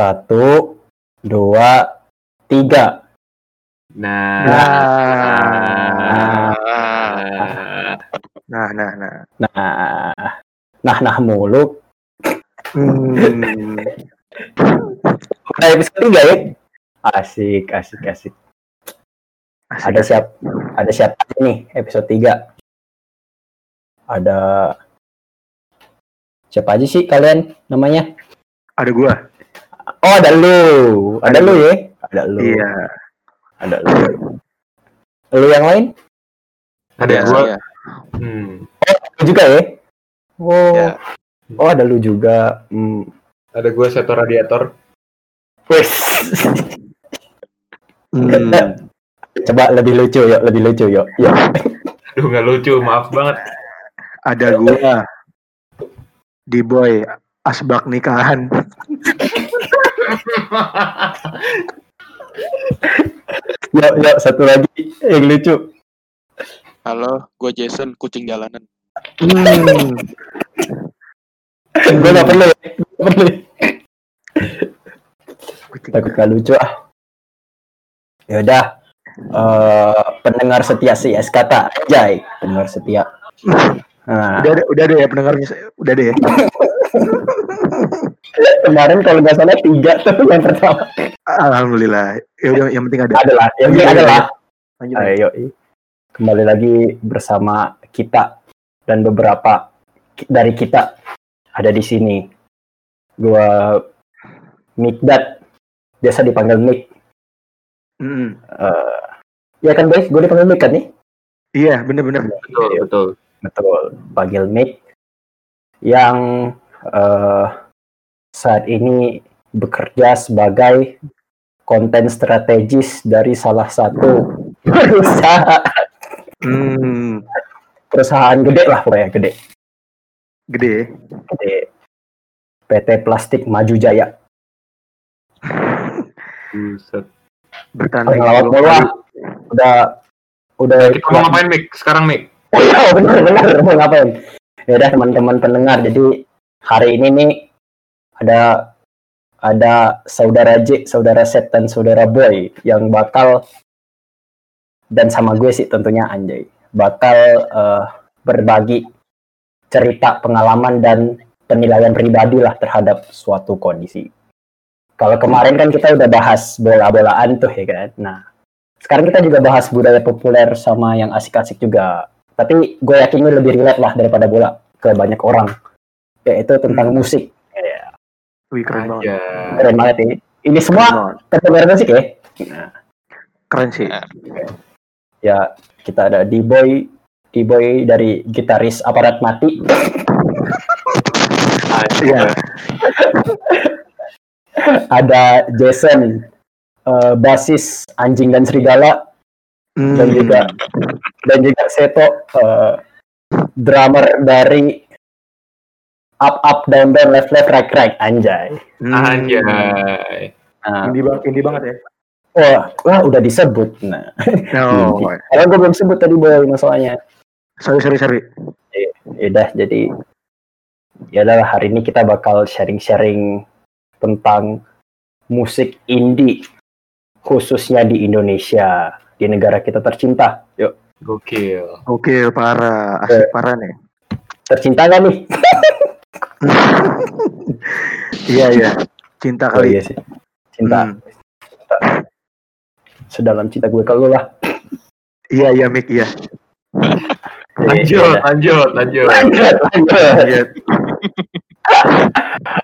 Satu, dua, tiga. Nah. Nah. Nah. Nah, nah, nah. Nah, nah, nah mulu. Hmm. Udah episode tiga ya? Asik, asik, asik. Ada siap, ada siapa aja nih episode tiga? Ada siapa aja sih kalian namanya? Ada gua. Oh ada lu, ada Ada lu ya? Ada lu, Iya. ada lu. Lu yang lain? Ada Iya, gua. iya. Hmm. Lu juga ya? Oh, Iya. oh ada lu juga. Hmm. Ada gua satu radiator. Wes. Hmm. Coba lebih lucu yuk, lebih lucu yuk. Yuk. Aduh nggak lucu, maaf banget. Ada gua. Di boy asbak nikahan. Yuk, yuk satu lagi yang lucu. Halo, gue Jason, kucing jalanan. Hmm. Gue gak perlu, ya. Gak perlu. Kucing. Takut gak lucu ah. Yaudah. eh pendengar setia si es kata Anjay. Pendengar setia. Nah, Udah udah ada ya pendengarnya. Udah ada ya. kemarin kalau nggak salah tiga tuh yang pertama. Alhamdulillah. Ya udah yang penting ada. Adalah, yang penting adalah. Lanjut. Ayo, kembali lagi bersama kita dan beberapa dari kita ada di sini. Gua Mikdad, biasa dipanggil Mik. Hmm. Eh, ya kan guys, gue dipanggil Mik kan nih? Iya, bener-bener. Betul, betul. Betul, panggil Mik yang eh, saat ini bekerja sebagai konten strategis dari salah satu perusahaan Hmm. perusahaan gede lah pokoknya gede Gede. gede PT Plastik Maju Jaya Buset. Bertanding. mulu ah. udah udah Kita mau ngapain, Mik? Sekarang, Mik? oh iya bener bener mau ngapain ya udah teman-teman pendengar jadi hari ini nih ada ada saudara J, saudara Set dan saudara Boy yang bakal dan sama gue sih tentunya Anjay bakal eh, berbagi cerita pengalaman dan penilaian pribadi lah terhadap suatu kondisi. Kalau kemarin kan kita udah bahas bola-bolaan tuh ya kan. Nah, sekarang kita juga bahas budaya populer sama yang asik-asik juga. Tapi gue yakin ini lebih relate lah daripada bola ke banyak orang. Yaitu tentang musik. Ya, Wih, keren banget. Aja. keren banget ini. Ini semua kategori musik ya. Nah, Keren sih. ya kita ada D-Boy, D-Boy dari gitaris aparat mati. Iya. ada Jason, eh, basis anjing dan serigala. Hmm. dan juga dan juga Seto eh, drummer dari up up down down left left right right anjay Hmm. Anjay. nah, Indie, bang, indie banget ya. wah, wah udah disebut nah No. kalau gue belum sebut tadi boy masalahnya Sorry, sorry, sorry. Yaudah, jadi ya udah hari ini kita bakal sharing-sharing tentang musik indie khususnya di Indonesia di negara kita tercinta. Yuk, Gokil. Oke, parah. Asik parah nih. tercinta gak nih? Iya, iya. Cinta Oh kali. iya sih, cinta. Hmm. Cinta. Sedalam cinta gue ke lu lah. Iya, iya, Mik, iya. Lanjut, Yaudah. lanjut, lanjut. lanjut, lanjut. Iya.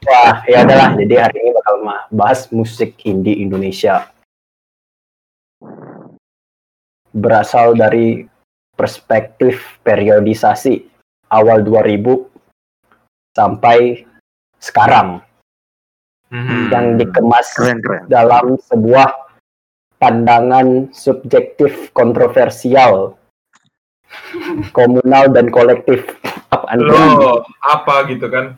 Wah, ya adalah. Jadi hari ini bakal mah bahas musik indie Indonesia. Berasal dari perspektif periodisasi awal 2000 sampai sekarang Mhm. yang dikemas Keren, keren. dalam sebuah pandangan subjektif kontroversial komunal dan kolektif apaan tuh? Lo apa gitu kan?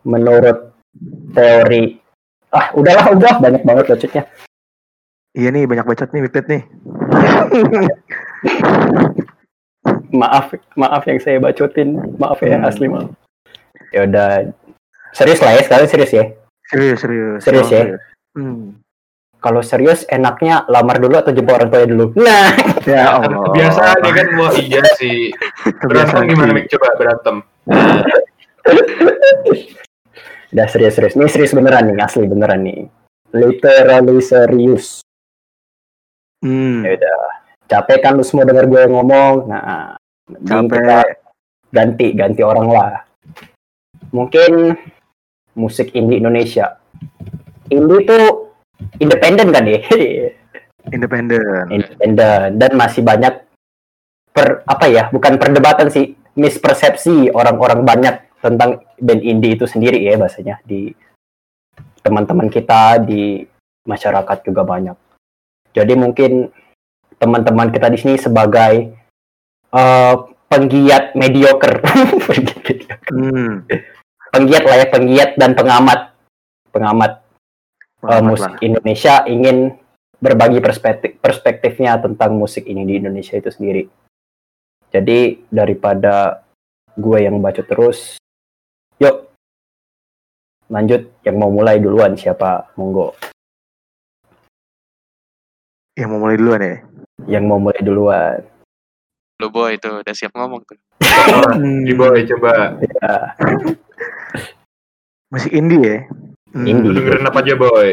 menurut teori ah udahlah udah banyak banget bacotnya Iya nih, banyak bacot nih, Mipet nih. maaf maaf yang saya bacotin maaf ya Hmm. asli maaf ya udah serius lah ya sekali serius ya Serius, serius. Serius ya? Hmm. Kalau serius enaknya lamar dulu atau jemput orang tua dulu. Nah, Ya Allah. Kebiasaan ya kan wah iya sih. Berantem gimana Mik? Coba berantem. udah serius-serius. Ini serius beneran nih, asli beneran nih. Literally serius. Hmm. Ya udah. Capek kan lu semua denger gue ngomong. Nah, Capek. ganti ganti orang lah. Mungkin musik indie Indonesia. Indie tuh independen kan ya? Independen. independen dan masih banyak per apa ya? Bukan perdebatan sih, mispersepsi orang-orang banyak tentang band indie itu sendiri ya bahasanya di teman-teman kita di masyarakat juga banyak. Jadi mungkin teman-teman kita di sini sebagai eh, penggiat mediocre, Penggiat mediocre. Hmm. penggiat lah ya, penggiat dan pengamat, pengamat eh, Selamat musik lah. Indonesia ingin berbagi perspektif perspektifnya tentang musik ini di Indonesia itu sendiri. Jadi daripada gue yang baca terus, yuk lanjut yang mau mulai duluan siapa monggo Yang mau mulai duluan ya? yang mau mulai duluan Lu boy itu udah siap ngomong tuh. Hmm. Di boy coba. ya Musik indie ya? Hmm. Indie. Lu dengerin apa aja boy?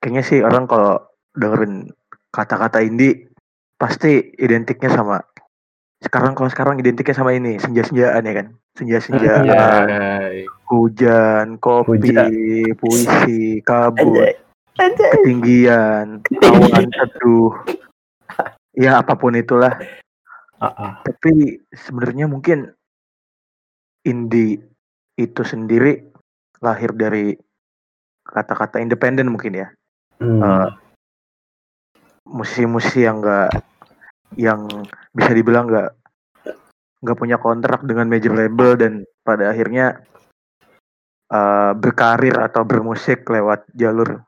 Kayaknya sih orang kalau dengerin kata-kata indie pasti identiknya sama sekarang kalau sekarang identiknya sama ini senja-senjaan ya kan senja-senjaan Iya. Hujan kopi Hujan. puisi kabut Anjay. Anjay. ketinggian awan teduh ya apa pun itulah Ah, ah. tapi sebenarnya mungkin indie itu sendiri lahir dari kata-kata independen mungkin ya Hmm. Musisi-musisi yang enggak yang bisa dibilang nggak nggak punya kontrak dengan major label dan pada akhirnya eh, berkarir atau bermusik lewat jalur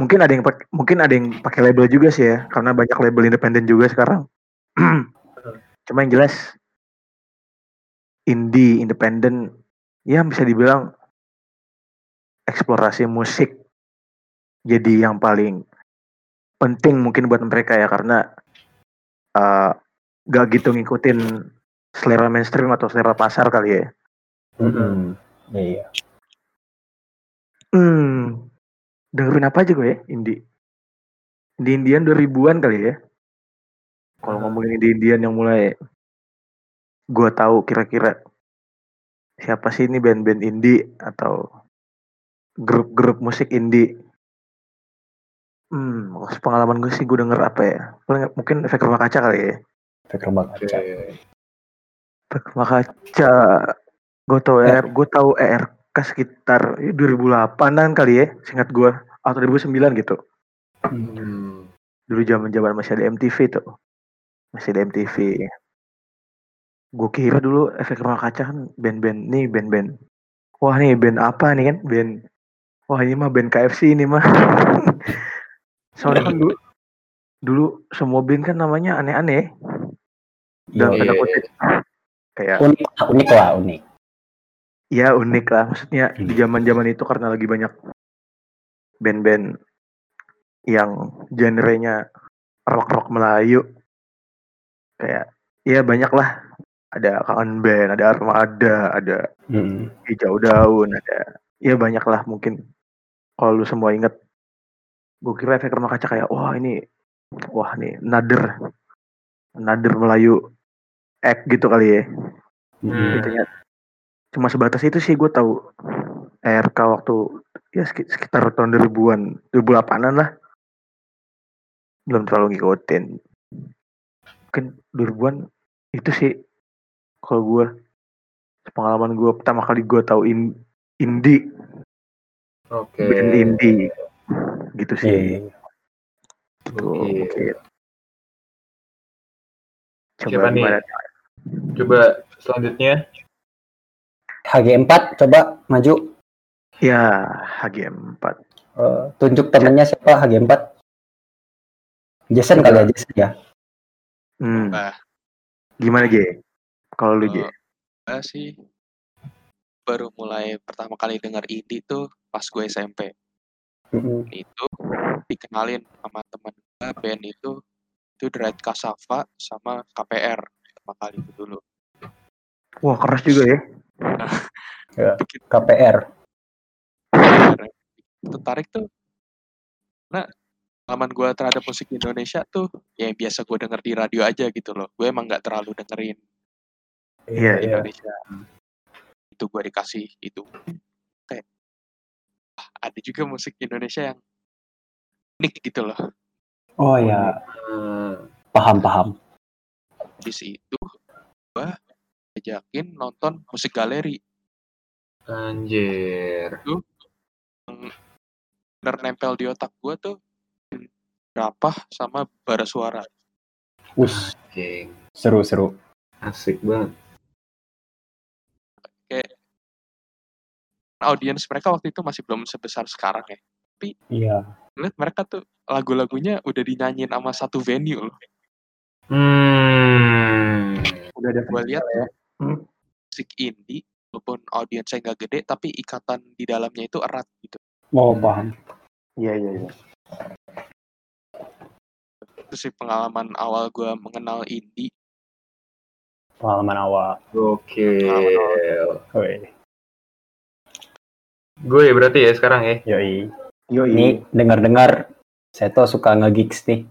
mungkin ada yang pak- mungkin ada yang pakai label juga sih ya karena banyak label independen juga sekarang cuma yang jelas indie independen ya bisa dibilang eksplorasi musik jadi yang paling penting mungkin buat mereka ya karena eh, gak gitu ngikutin selera mainstream atau selera pasar kali ya. Hmm. Iya. Hmm, dengerin apa aja gue ya indie? Indie Indian 2000-an kali ya. Kalau ngomongin indie Indian yang mulai gue tahu kira-kira siapa sih ini band-band indie atau grup-grup musik indie. Hmm, pengalaman gue sih gue denger apa ya? Paling- Mungkin efek rumah kaca kali ya. Efek rumah kaca. Efek rumah kaca. Gue tau ER, gue tahu ERK sekitar eh, 2008an kali ya, singkat gue. Atau 2009 gitu. Hmm. Dulu zaman zaman masih ada MTV tuh. Masih ada MTV. Gue kira dulu efek rumah kaca kan band-band nih band-band. Wah nih band apa nih kan? Band. Wah ini mah band KFC ini mah. Soalnya kan dulu dulu semua band kan namanya aneh-aneh. Dalam Iya. tanda kutip. Kayak Unik, unik lah, unik. Ya unik lah. Maksudnya Hmm. di zaman-zaman itu karena lagi banyak band-band yang genrenya rock-rock Melayu. Kayak ya banyak lah. Ada kangen band, ada armada, ada Hmm. hijau daun, ada ya banyak lah mungkin kalau lu semua inget gue kira efek rumah kaca kayak wah ini wah nih nader nader Melayu act gitu kali ya Hmm. Ternyata cuma sebatas itu sih gue tahu RK waktu ya sekit- sekitar tahun 2000-an 2008-an lah belum terlalu ngikutin mungkin 2000-an itu sih kalau gue pengalaman gue pertama kali gue tahu in, indie Oke. band indie gitu sih iya. Tuh, Oke. mungkin. coba Siapa nih? Coba selanjutnya. HG4 coba maju. ya HG4 Eh, tunjuk temennya siapa HG4. Jason kali ya, Jason ya. hmm. Gimana J kalau lu J Oh, Enggak sih. baru mulai pertama kali denger indie tuh pas gue SMP. Mm-mm. Itu dikenalin sama teman gue band itu itu Dread Kasava sama KPR pertama kali itu dulu. Wah keras juga ya. Begitu. KPR. tertarik tuh. Nah pengalaman gue terhadap musik Indonesia tuh ya yang biasa gue denger di radio aja gitu loh. Gue emang nggak terlalu dengerin Iya, iya. Indonesia. Itu gue dikasih itu. Kayak ah, ada juga musik Indonesia yang unik gitu loh. Oh ya, paham paham. di situ gue ajakin nonton musik galeri anjir. bener nempel di otak gue tuh berapa sama bara suara Us, King. seru seru. Asik banget. audiens mereka waktu itu masih belum sebesar sekarang ya Iya. lihat mereka tuh lagu-lagunya udah dinyanyiin sama satu venue loh Hmm. Udah ada gue lihat ya. Hmm. musik indie walaupun audiensnya nggak gede tapi ikatan di dalamnya itu erat gitu Mau paham. Iya iya iya. itu sih pengalaman awal gue mengenal indie Pengalaman awal. Gokil. Woi, Gue ya berarti ya sekarang ya. yoi. Yo Ini dengar-dengar Seto suka nge-gigs nih.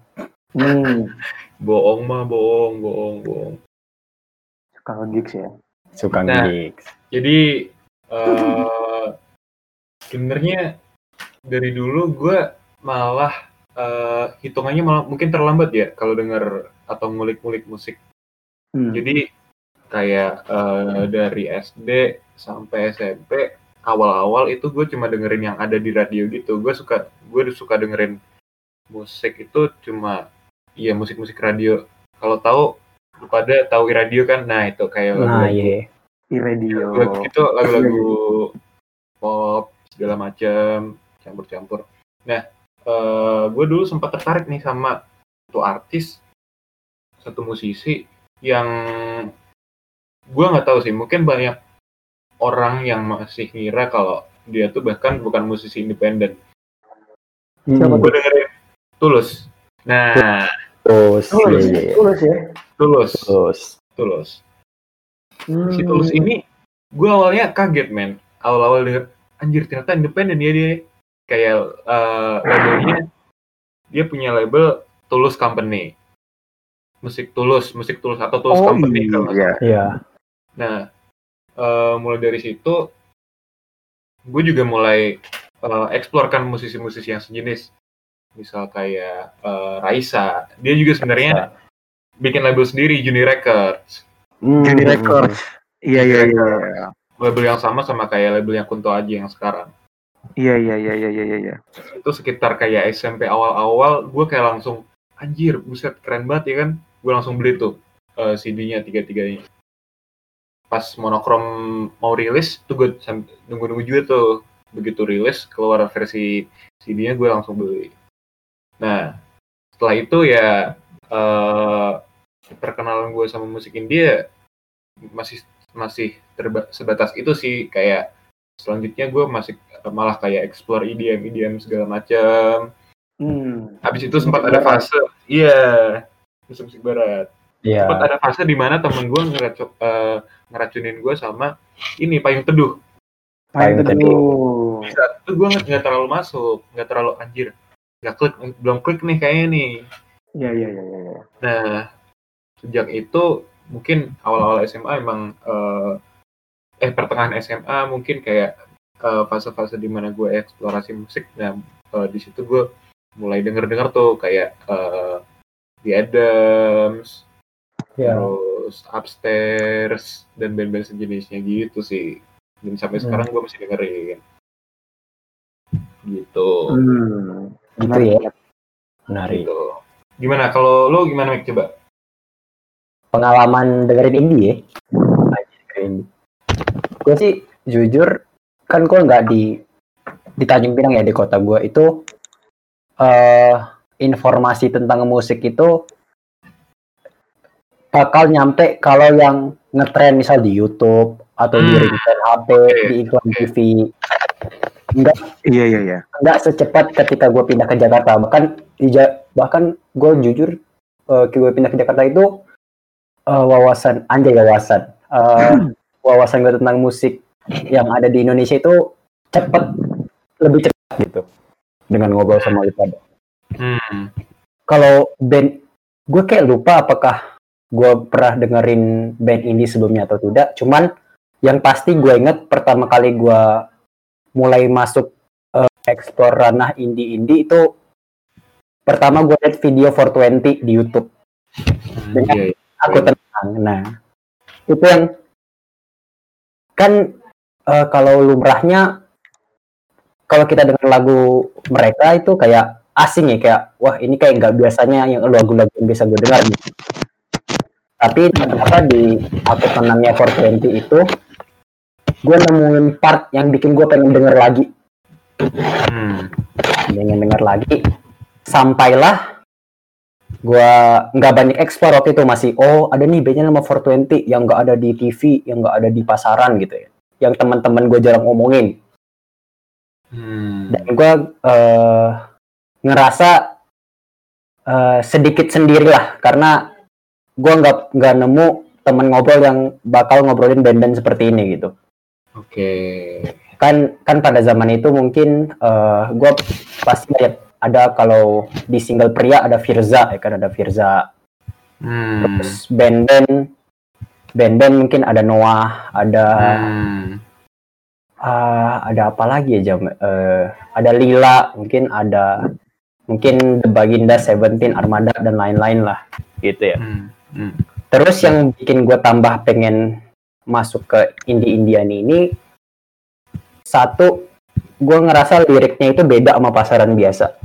Hmm. Bohong mah bohong, bohong, bohong. Suka nge-gigs ya. Suka Nah. nge-gigs. Jadi eh sebenarnya dari dulu gue malah eh, hitungannya malah mungkin terlambat ya kalau denger atau ngulik-ngulik musik. Hmm. Jadi kayak eh, dari SD sampai SMP awal-awal itu gue cuma dengerin yang ada di radio gitu. Gue suka gue suka dengerin musik itu cuma iya musik-musik radio. Kalau tahu lu pada tahu radio kan? Nah, itu kayak Nah, lagu-lagu iya. Di radio. lagu itu lagu-lagu pop segala macam campur-campur. Nah, eh gue dulu sempat tertarik nih sama satu artis, satu musisi yang gue nggak tahu sih, mungkin banyak orang yang masih ngira kalau dia tuh bahkan bukan musisi independen. Siapa Hmm, Gue dengerin Tulus. Nah, Terus, Tulus, iya, iya. tulus ya. Tulus, Terus. Tulus. Hmm. Si Tulus ini, gue awalnya kaget men. Awal-awal denger, anjir ternyata independen ya dia. Kayak eh, labelnya, dia punya label Tulus Company. Musik Tulus, musik Tulus atau Tulus Oh Company. kalau nggak iya. Iya. Nah, eh, mulai dari situ, gue juga mulai eh, eksplorkan musisi-musisi yang sejenis. Misal kayak eh, Raisa, dia juga sebenarnya bikin label sendiri, Juni Records. Hmm, Juni Records. Iya iya iya. iya. Label yang sama sama kayak label yang Kunto Aji yang sekarang. Iya iya iya iya iya iya. Itu sekitar kayak SMP awal-awal, gue kayak langsung, anjir, buset, keren banget ya kan. Gue langsung beli tuh eh, CD-nya, tiga-tiganya. Pas monokrom mau rilis, tuh gue nunggu-nunggu juga tuh. Begitu rilis, keluar versi CD-nya, gue langsung beli. Nah, setelah itu ya, eh perkenalan gue sama musik India masih masih terba- sebatas itu sih kayak selanjutnya gue masih malah kayak explore EDM EDM segala macam Hmm. habis itu sempat ada fase iya musik musik barat Iya. sempat ada fase di mana temen gue ngeracu, eh, ngeracunin gue sama ini payung teduh Payung teduh. di saat itu gue nggak terlalu masuk nggak terlalu anjir nggak klik belum klik nih kayaknya nih Iya iya iya iya. Nah, sejak itu mungkin awal-awal SMA emang eh, eh pertengahan SMA mungkin kayak eh, fase-fase di mana gue eksplorasi musik. Nah, eh, di situ gue mulai denger-denger tuh kayak eh, The Adams, Iya. terus Upstairs dan band-band sejenisnya gitu sih. Dan sampai Hmm. sekarang gue masih dengerin. Gitu. Hmm. Gitu ya. Menarik. Gitu. Gimana kalau lo gimana Mik coba? Pengalaman dengerin indie ya. Gue sih jujur kan gue nggak di di Tanjung Pinang ya di kota gue itu eh informasi tentang musik itu bakal nyampe kalau yang ngetren misal di YouTube atau di Hmm. ringtone HP, di iklan. TV. Enggak Iya iya iya. enggak secepat ketika gue pindah ke Jakarta. Bahkan di bahkan gue jujur eh gue pindah ke Jakarta itu eh, wawasan anjay wawasan Eh, wawasan gue tentang musik yang ada di Indonesia itu cepet lebih cepat gitu dengan ngobrol sama lu pada. Hmm. Kalau band gue kayak lupa apakah gue pernah dengerin band indie sebelumnya atau tidak. Cuman yang pasti gue inget pertama kali gue mulai masuk eh, explore ranah indie-indie itu pertama gue liat video 420 di YouTube. Hmm, Dengan iya, iya. Aku tenang. Nah, itu yang kan eh, kalau lumrahnya kalau kita dengar lagu mereka itu kayak asing ya kayak wah ini kayak nggak biasanya yang lagu-lagu yang bisa gue dengar gitu. Tapi ternyata di aku tenangnya 420 itu gue nemuin part yang bikin gue pengen denger lagi, Hmm. pengen denger lagi. Sampailah gue nggak banyak ekspor waktu itu masih oh ada nih bandnya nama 420 yang nggak ada di TV yang nggak ada di pasaran gitu ya yang teman-teman gue jarang ngomongin Hmm. dan gue eh, ngerasa eh, sedikit sendirilah karena gue nggak nggak nemu temen ngobrol yang bakal ngobrolin band-band seperti ini gitu Oke. kan kan pada zaman itu mungkin eh gue pasti lihat ada kalau di single pria ada Firza ya kan ada Firza Hmm. terus band-band band-band mungkin ada Noah ada Hmm. ah, ada apa lagi ya jam Eh, ada Lila mungkin ada mungkin The Baginda Seventeen Armada dan lain-lain lah gitu ya Hmm. Hmm. terus yang bikin gue tambah pengen masuk ke indie Indian ini satu gue ngerasa liriknya itu beda sama pasaran biasa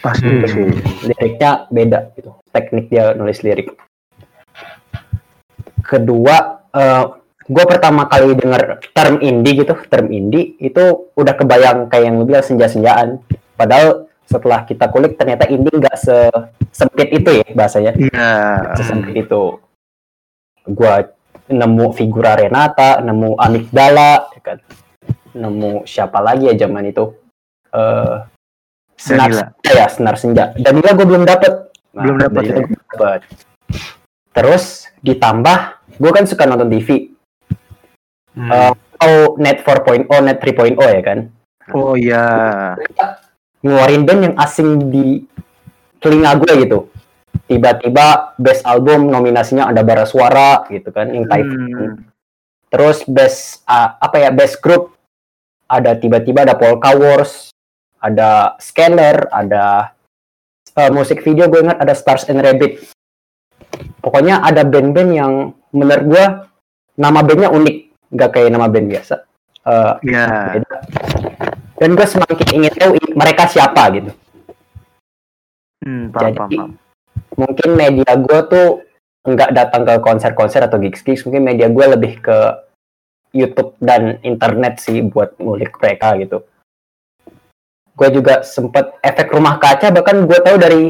Pasti Hmm. sih. liriknya beda gitu. Teknik dia nulis lirik. Kedua gue pertama kali denger term indie gitu term indie itu udah kebayang kayak yang lu bilang senja-senjaan. Padahal setelah kita kulik ternyata indie nggak sesempit itu ya bahasanya. Iya. sesempit itu. Gua nemu figura Renata nemu Amigdala ya kan? Nemu siapa lagi ya zaman itu? Eh senar Danila. senja ya senar senja Danila gue belum dapet Nah, Belum dapet, ya? gua dapet. terus ditambah gue kan suka nonton TV Hmm. Eh, oh net 4.0 net 3.0 ya kan Oh iya. ngeluarin band yang asing di telinga gue gitu tiba-tiba best album nominasinya ada bara suara gitu kan yang Typhoon Hmm. terus best ah, apa ya best group ada tiba-tiba ada Polka Wars ada Scanner ada eh, musik video gue ingat ada Stars and Rabbit pokoknya ada band-band yang menurut gue nama bandnya unik nggak kayak nama band biasa Eh, Iya. beda. dan gue semakin ingin tahu mereka siapa gitu Hmm, paham, Jadi, paham, paham. mungkin media gue tuh nggak datang ke konser-konser atau gigs-gigs mungkin media gue lebih ke YouTube dan internet sih buat ngulik mereka gitu gue juga sempet efek rumah kaca bahkan gue tahu dari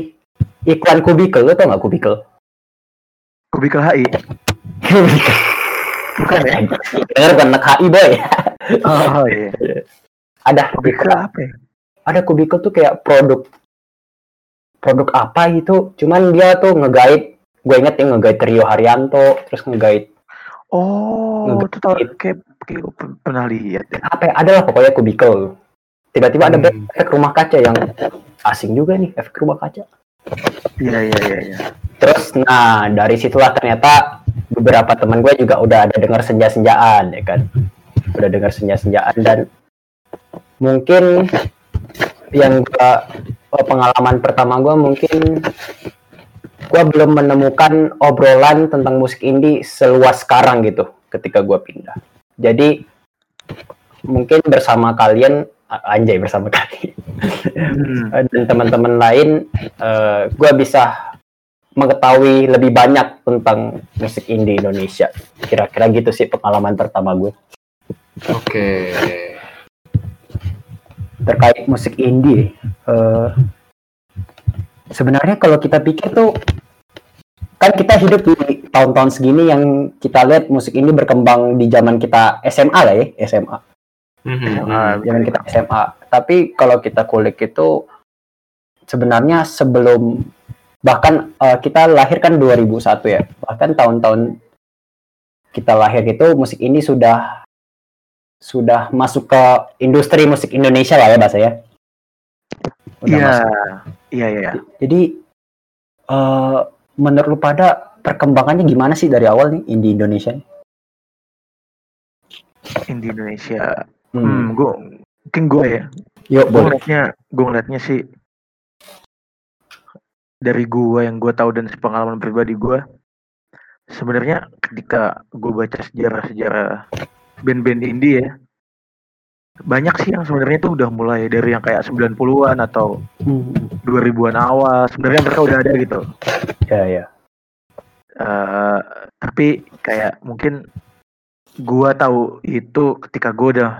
iklan kubikel lo tau nggak kubikel Kubikel HI. Bukan ya? Dengar bukan anak HI boy Oh, iya. ada Kubikel apa ya? ada kubikel tuh kayak produk produk apa gitu cuman dia tuh ngegait gue inget ya ngegait Rio Haryanto terus ngegait Oh, Nge- itu tau kayak, kayak pernah lihat ya. apa ya ada lah pokoknya kubikel tiba-tiba ada Hmm. band efek rumah kaca yang asing juga nih efek rumah kaca Iya, iya, iya, iya. terus nah dari situlah ternyata beberapa teman gue juga udah ada dengar senja-senjaan ya kan udah dengar senja-senjaan dan mungkin yang gua oh, pengalaman pertama gue mungkin gue belum menemukan obrolan tentang musik indie seluas sekarang gitu ketika gue pindah jadi mungkin bersama kalian anjay bersama kalian Hmm. dan teman-teman lain gue bisa mengetahui lebih banyak tentang musik indie Indonesia kira-kira gitu sih pengalaman pertama gue Oke. terkait musik indie eh, sebenarnya kalau kita pikir tuh kan kita hidup di tahun-tahun segini yang kita lihat musik ini berkembang di zaman kita SMA lah ya, SMA. Mhm, Ah, mhm. Zaman kita SMA. Tapi kalau kita kulik itu sebenarnya sebelum bahkan eh, kita lahir kan 2001 ya. Bahkan tahun-tahun kita lahir itu musik ini sudah sudah masuk ke industri musik Indonesia lah ya bahasa ya. Iya, masuk. iya, iya. Jadi eh menurut lu pada perkembangannya gimana sih dari awal nih indie Indonesia? Di Indonesia. Hmm. Hmm, gue mungkin gue ya. Yuk Gue ngeliatnya, gue ngeliatnya sih dari gue yang gue tahu dan pengalaman pribadi gue, sebenarnya ketika gue baca sejarah-sejarah band-band indie ya, banyak sih yang sebenarnya itu udah mulai dari yang kayak 90-an atau Hmm. 2000-an awal. Sebenarnya mereka udah ada gitu. Ya ya. Eh, tapi kayak mungkin gua tahu itu ketika gua udah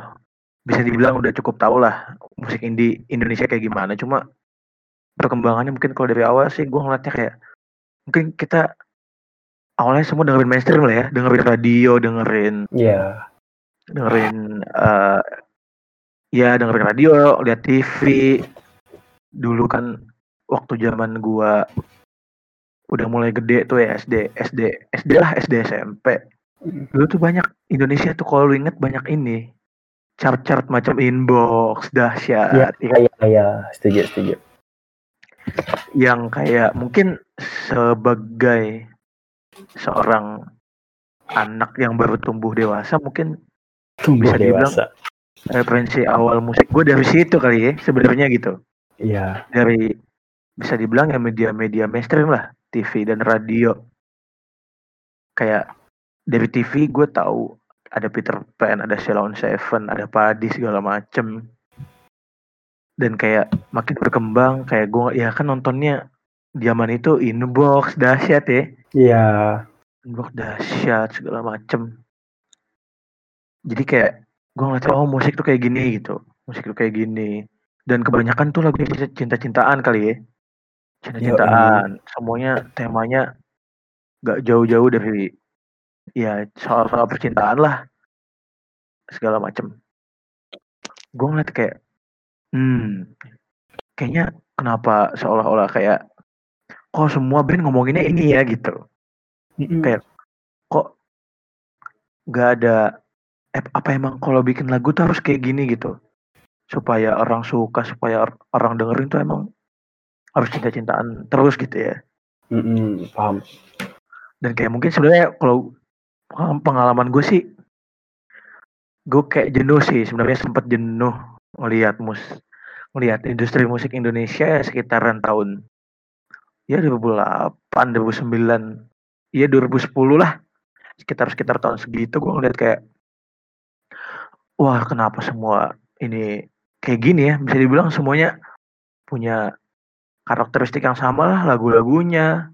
bisa dibilang udah cukup tahu lah musik indie Indonesia kayak gimana. Cuma perkembangannya mungkin kalau dari awal sih gua ngeliatnya kayak mungkin kita awalnya semua dengerin mainstream lah ya. Dengerin radio dengerin Iya. dengerin eh ya dengerin radio lihat TV dulu kan waktu zaman gua udah mulai gede tuh ya SD SD SD lah SD SMP dulu tuh banyak Indonesia tuh kalau lu inget banyak ini chart-chart macam inbox dahsyat Iya, ya iya, iya, setuju, setuju. yang kayak mungkin sebagai seorang anak yang baru tumbuh dewasa mungkin Tumbuh Bisa dibilang- dewasa. referensi awal musik gue dari situ kali ya sebenarnya gitu Iya. dari bisa dibilang ya media-media mainstream lah TV dan radio kayak dari TV gue tahu ada Peter Pan ada Ceylon Seven ada Padi segala macem. Dan kayak makin berkembang kayak gue ya kan nontonnya zaman itu inbox dahsyat ya. Iya. inbox dahsyat segala macem. Jadi kayak gue ngeliat oh musik tuh kayak gini gitu. Musik tuh kayak gini. Dan kebanyakan tuh lagu cinta-cintaan kali ya. Cinta-cintaan. Semuanya temanya gak jauh-jauh dari ya soal-soal percintaan lah. Segala macem. Gue ngeliat kayak hmm kayaknya kenapa seolah-olah kayak kok semua band ngomonginnya ini ya gitu. Kayak- kok nggak ada eh, apa emang kalau bikin lagu tuh harus kayak gini gitu. Supaya orang suka supaya or- orang dengerin tuh emang harus cinta-cintaan terus gitu ya. Mm-mm, paham. dan kayak mungkin sebenarnya kalau pengalaman- gue sih gue kayak jenuh sih sebenarnya sempat jenuh ngelihat mus ngelihat industri musik Indonesia ya sekitaran tahun ya 2008 2009 ya 2010 lah sekitar sekitar tahun segitu gue ngeliat kayak wah kenapa semua ini kayak gini ya? Bisa dibilang semuanya punya karakteristik yang sama lah lagu-lagunya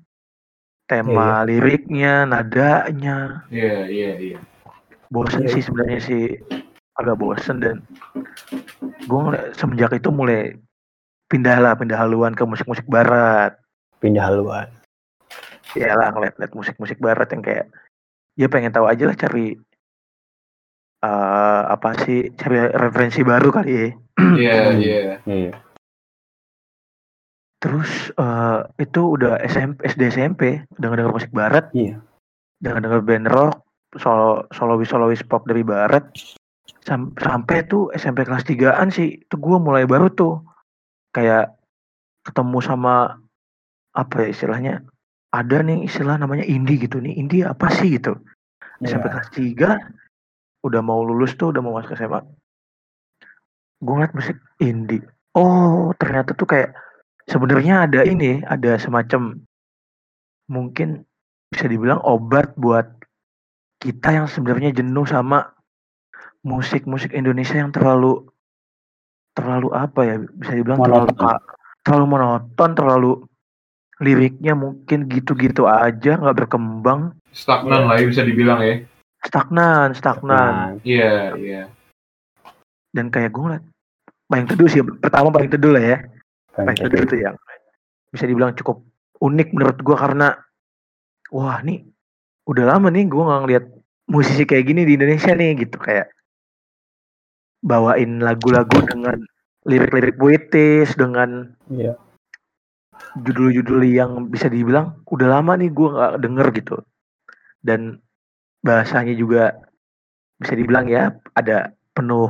tema liriknya nadanya Iya, iya, iya. bosen Iya, sih sebenarnya sih agak bosen dan gue ngeliat semenjak itu mulai pindah lah pindah haluan ke musik-musik barat Pindah haluan. ya lah ngeliat-ngeliat musik-musik barat yang kayak ya pengen tahu aja lah cari eh apa sih cari referensi baru kali ya Iya, iya. Iya. Terus eh itu udah SMP SD SMP denger denger musik barat. Iya. denger denger band rock solo solois solois pop dari barat. Sam- sampai tuh SMP kelas 3an sih itu gue mulai baru tuh. Kayak ketemu sama apa ya istilahnya ada nih istilah namanya indie gitu nih. Indie apa sih gitu? SMP Iya. kelas 3 udah mau lulus tuh udah mau masuk SMA gue ngeliat musik indie. Oh ternyata tuh kayak sebenarnya ada ini ada semacam mungkin bisa dibilang obat buat kita yang sebenarnya jenuh sama musik-musik Indonesia yang terlalu terlalu apa ya bisa dibilang terlalu Monoton. terlalu monoton terlalu liriknya mungkin gitu-gitu aja nggak berkembang Stagnan lah ya bisa dibilang ya. stagnan stagnan Nah, Iya, iya. dan kayak gue ngeliat paling teduh sih pertama paling teduh lah ya teduh itu yang bisa dibilang cukup unik menurut gue karena wah nih udah lama nih gue nggak ngeliat musisi kayak gini di Indonesia nih gitu. Kayak bawain lagu-lagu dengan lirik-lirik puitis dengan Iya. judul-judul yang bisa dibilang udah lama nih gue nggak denger gitu. Dan bahasanya juga bisa dibilang ya ada penuh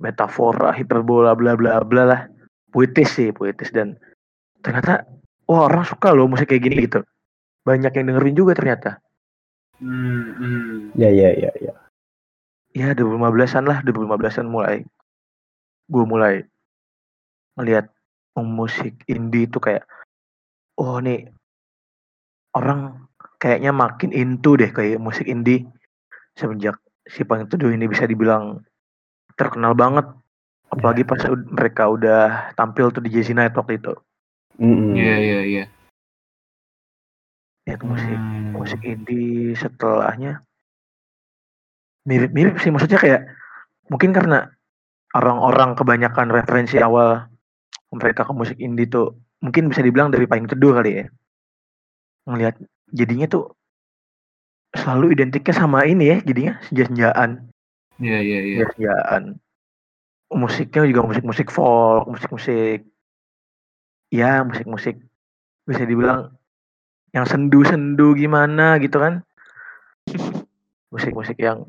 metafora hiperbola bla bla bla lah puitis sih puitis. Dan ternyata wah orang suka loh musik kayak gini gitu. Banyak yang dengerin juga ternyata. Hmm, hmm. Ya ya ya ya. ya 2015an lah 2015an mulai. Gue mulai melihat musik indie itu kayak oh nih orang kayaknya makin into deh kayak musik indie. Semenjak si Pang Teduh ini bisa dibilang terkenal banget apalagi pas ud- mereka udah tampil tuh di Jazzy Night waktu itu. Iya iya iya. ya itu musik Hmm. musik indie setelahnya mirip-mirip sih maksudnya kayak mungkin karena orang-orang kebanyakan referensi awal mereka ke musik indie tuh mungkin bisa dibilang dari payung teduh kali ya ngelihat jadinya tuh selalu identiknya sama ini ya jadinya senja-senjaan Iya iya iya. senja-senjaan musiknya juga musik-musik folk musik-musik ya musik-musik bisa dibilang yang sendu-sendu gimana gitu kan musik-musik yang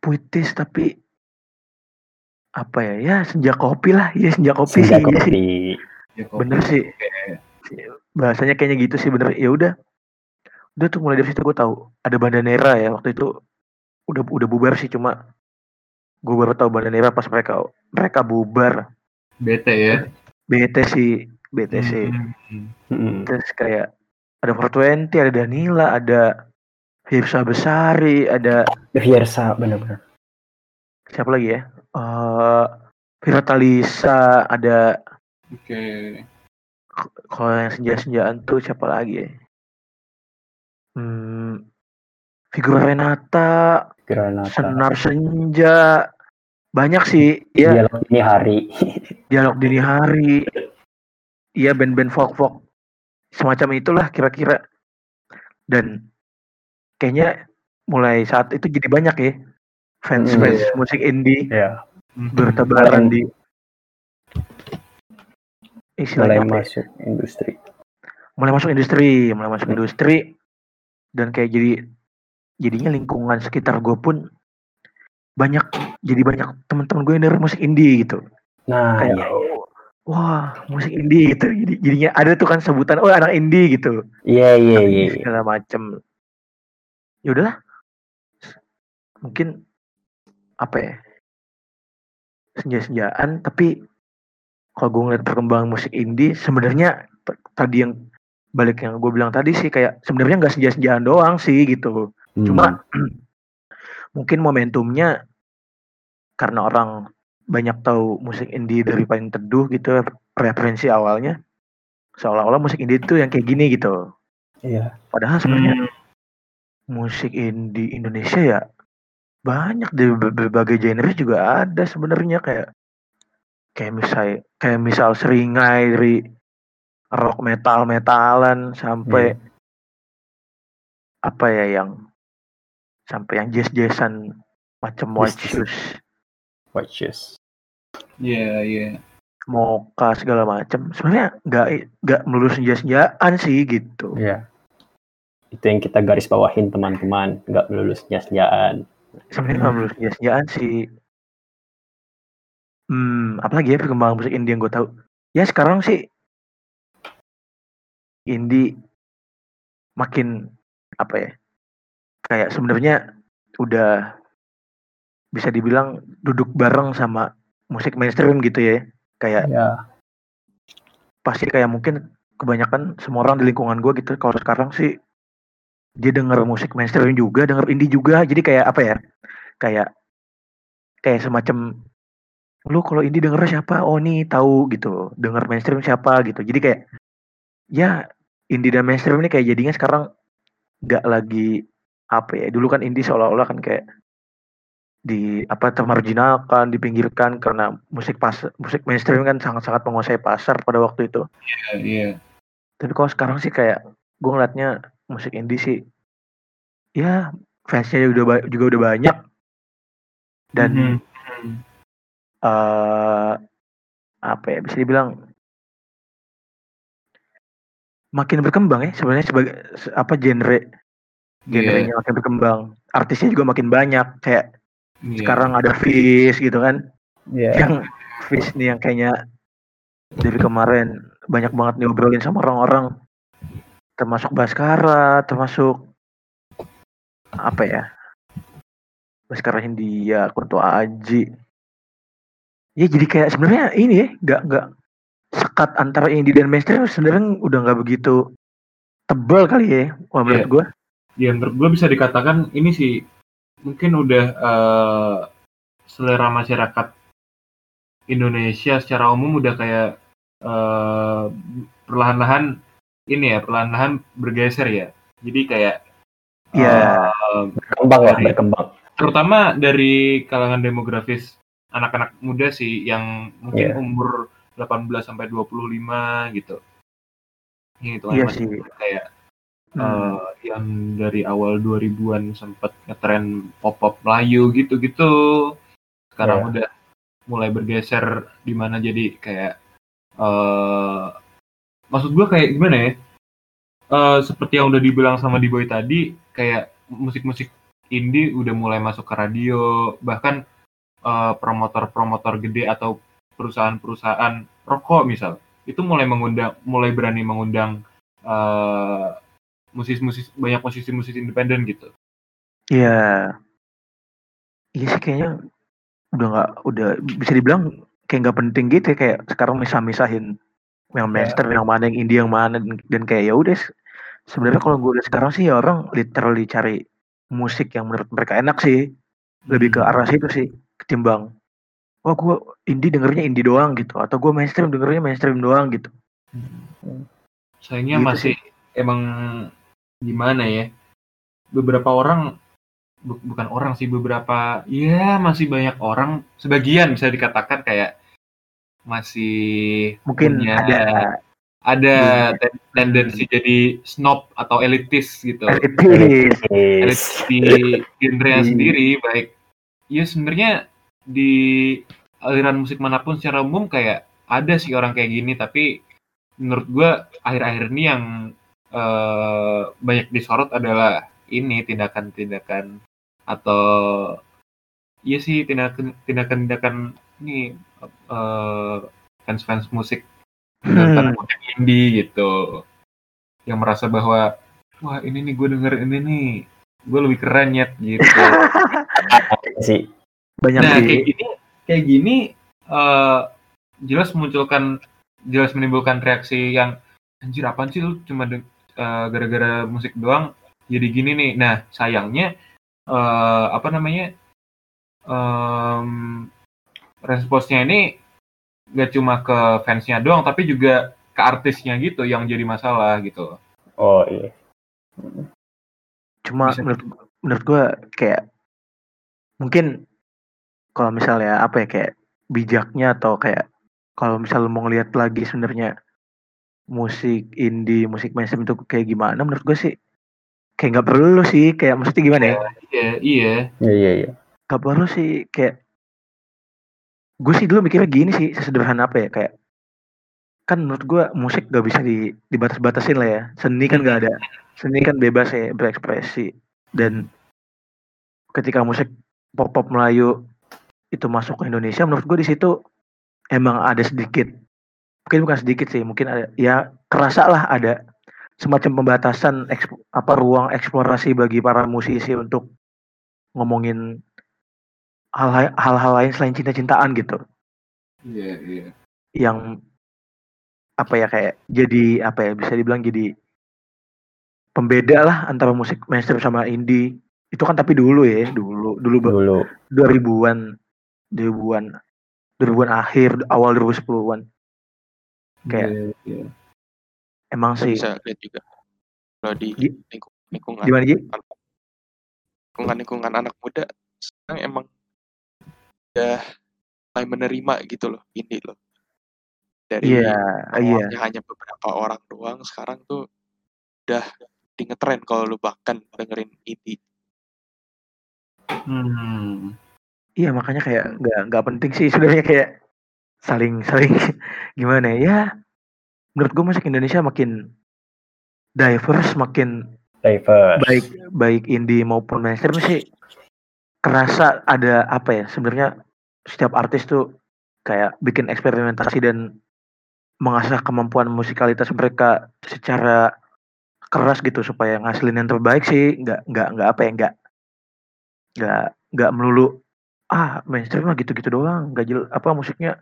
puitis tapi apa ya ya senja kopi lah ya senja kopi Senja sih iya sih. kopi. Ya, kopi. bener sih bahasanya kayaknya gitu sih bener ya udah udah tuh mulai dari situ gue tahu ada Bandanera ya waktu itu udah udah bubar sih cuma gue baru tahu Bandanera pas mereka mereka bubar Bete ya. bete sih bete sih Hmm. Mm-mm. terus kayak ada 420 ada Danila ada Firsa Besari ada Fiersa bener-bener. siapa lagi ya eh Vira Talisa ada Oke. kalau yang senja-senjaan tuh siapa lagi ya hmm, Figura Renata Granata. Senar Senja banyak sih ya Dialog ini hari. dialog dini hari iya band-band folk folk semacam itulah kira-kira dan kayaknya mulai saat itu jadi banyak ya fans Hmm, fans iya. musik indie ya. bertebaran di Mulai ya? masuk industri. mulai masuk industri mulai masuk industri dan kayak jadi jadinya lingkungan sekitar gue pun banyak jadi banyak teman-teman gue yang denger musik indie gitu Nah, kayak iya. oh, wah musik indie gitu jadi jadinya ada tuh kan sebutan oh anak indie gitu Iya, iya, iya. iya. segala macem ya udahlah mungkin apa ya senja-senjaan tapi kalau gue ngeliat perkembangan musik indie sebenarnya tadi yang balik yang gue bilang tadi sih kayak sebenarnya nggak senja-senjaan doang sih gitu Hmm. cuma mungkin momentumnya karena orang banyak tahu musik indie dari paling teduh gitu referensi awalnya seolah-olah musik indie itu yang kayak gini gitu Iya. padahal sebenarnya Hmm. musik indie Indonesia ya banyak dari ber- berbagai genre juga ada sebenarnya kayak kayak misal kayak misal seringai dari rock metal metalan sampai apa ya yang sampai yang jazz jazzan macam White. Shoes, Watches. Iya iya. Mocha segala macam sebenarnya nggak nggak melulu senja-senjaan sih gitu Iya. Itu yang kita garis bawahin teman-teman, nggak melulu senja-senjaan. sebenarnya nggak melulu senja-senjaan sih hmm apalagi ya perkembangan musik indie yang gue tahu ya sekarang sih indie makin apa ya kayak sebenarnya udah bisa dibilang duduk bareng sama musik mainstream gitu ya. Kayak Ya. pasti kayak mungkin kebanyakan semua orang di lingkungan gue gitu. Kalau sekarang sih dia denger musik mainstream juga denger indie juga. Jadi kayak apa ya? Kayak kayak semacam lu kalau indie denger siapa? Oh nih tahu gitu. Denger mainstream siapa gitu. Jadi kayak ya indie dan mainstream ini kayak jadinya sekarang nggak lagi apa ya dulu kan indie seolah-olah kan kayak di apa termarginalkan dipinggirkan karena musik pas musik mainstream kan sangat-sangat menguasai pasar pada waktu itu Iya iya. tapi kalau sekarang sih kayak gue ngeliatnya musik indie sih ya fansnya udah juga udah banyak dan Mhm. Mhm. eh apa ya bisa dibilang makin berkembang ya sebenarnya sebagai se- apa genre Genrenya makin berkembang artisnya juga makin banyak. Kayak iya. sekarang ada Fish gitu kan. Iya. yang Fish nih yang kayaknya dari kemarin banyak banget ngobrolin sama orang-orang. Termasuk Baskara termasuk apa ya? Baskara Hindia Kunto Aji. Ya jadi kayak sebenarnya ini ya nggak nggak sekat antara indie dan mainstream. Sebenarnya udah nggak begitu tebal kali ya menurut Iya. gue ya menurut gue bisa dikatakan ini sih mungkin udah eh, selera masyarakat Indonesia secara umum udah kayak eh, perlahan-lahan ini ya perlahan-lahan bergeser ya jadi kayak Iya. eh, Berkembang lah, Dari- berkembang. terutama dari kalangan demografis anak-anak muda sih yang mungkin Iya. umur 18 sampai 25 gitu. Ini itu iya masih sih kayak Hmm. eh, yang dari awal 2000-an sempat ngetren pop-pop Melayu gitu-gitu. Sekarang Iya. udah mulai bergeser di mana jadi kayak eh maksud gua kayak gimana ya? Eh seperti yang udah dibilang sama di boy tadi kayak musik-musik indie udah mulai masuk ke radio bahkan eh, promotor-promotor gede atau perusahaan-perusahaan rokok misal itu mulai mengundang mulai berani mengundang musisi-musisi banyak musisi-musisi independen gitu. Iya. Iya sih kayaknya udah nggak udah bisa dibilang kayak nggak penting gitu ya kayak sekarang misah-misahin yang mainstream yang mana yang indie yang mana dan, dan kayak ya udah se- sebenarnya kalau gue lihat sekarang sih ya orang literally cari musik yang menurut mereka enak sih lebih ke Hmm. arah situ sih ketimbang wah gue indie dengernya indie doang gitu atau gue mainstream dengernya mainstream doang gitu Sayangnya Gitu masih emang gimana ya? Beberapa orang bu- bukan orang sih beberapa ya masih banyak orang sebagian bisa dikatakan kayak masih mungkin punya ada ada ten- tendensi jadi snob atau elitis gitu. elitis Elitis di genre Di- sendiri baik ya sebenarnya di aliran musik mana pun secara umum kayak ada sih orang kayak gini tapi menurut gua akhir-akhir ini yang eh, banyak disorot adalah ini tindakan-tindakan atau iya sih tindakan tindakan-tindakan ini eh, fans-fans musik tindakan Hmm. musik indie gitu yang merasa bahwa wah ini nih gue denger ini nih gue lebih keren nyet gitu sih. banyak nah kayak gini kayak gini eh, jelas memunculkan jelas menimbulkan reaksi yang anjir apaan sih lu cuma de- eh, gara-gara musik doang jadi gini nih nah sayangnya eh, apa namanya em, responsnya ini gak cuma ke fansnya doang tapi juga ke artisnya gitu yang jadi masalah gitu Oh iya. cuma Bisa. menurut menurut gue kayak mungkin kalau misalnya apa ya kayak bijaknya atau kayak kalau misalnya mau ngelihat lagi sebenarnya musik indie musik mainstream itu kayak gimana? Menurut gue sih kayak nggak perlu sih. Kayak maksudnya gimana ya? Iya iya. Iya iya iya. nggak perlu sih. Kayak gue sih dulu mikirnya gini sih sesederhana apa ya? Kayak kan menurut gue musik gak bisa di, dibatas-batasin lah ya. Seni kan gak ada. Seni kan bebas ya berekspresi. Dan ketika musik pop pop Melayu itu masuk ke Indonesia menurut gue di situ emang ada sedikit mungkin bukan sedikit sih mungkin ada ya kerasa lah ada semacam pembatasan eksp- apa ruang eksplorasi bagi para musisi untuk ngomongin hal- hal-hal lain selain cinta-cintaan gitu. Iya iya. Yang apa ya kayak jadi apa ya bisa dibilang jadi pembeda lah antara musik mainstream sama indie. Itu kan tapi dulu ya dulu dulu Dulu. 2000-an 2000-an 2000-an akhir awal 2010-an Kayak- Iya, iya. emang sih bisa lihat juga kalau di lingkungan gimana Ji? lingkungan lingkungan anak muda sekarang emang udah mulai menerima gitu loh ini loh dari Iya, iya. awalnya hanya beberapa orang doang sekarang tuh udah jadi ngetren kalau lu bahkan dengerin indie. Hmm. Iya makanya kayak nggak nggak penting sih sebenarnya kayak saling saling gimana ya? ya menurut gue musik Indonesia makin diverse makin Diverse. baik baik indie maupun mainstream sih kerasa ada apa ya sebenarnya setiap artis tuh kayak bikin eksperimentasi dan mengasah kemampuan musikalitas mereka secara keras gitu supaya ngasilin yang terbaik sih nggak nggak nggak apa ya nggak nggak nggak melulu ah mainstream mah gitu-gitu doang nggak jel apa musiknya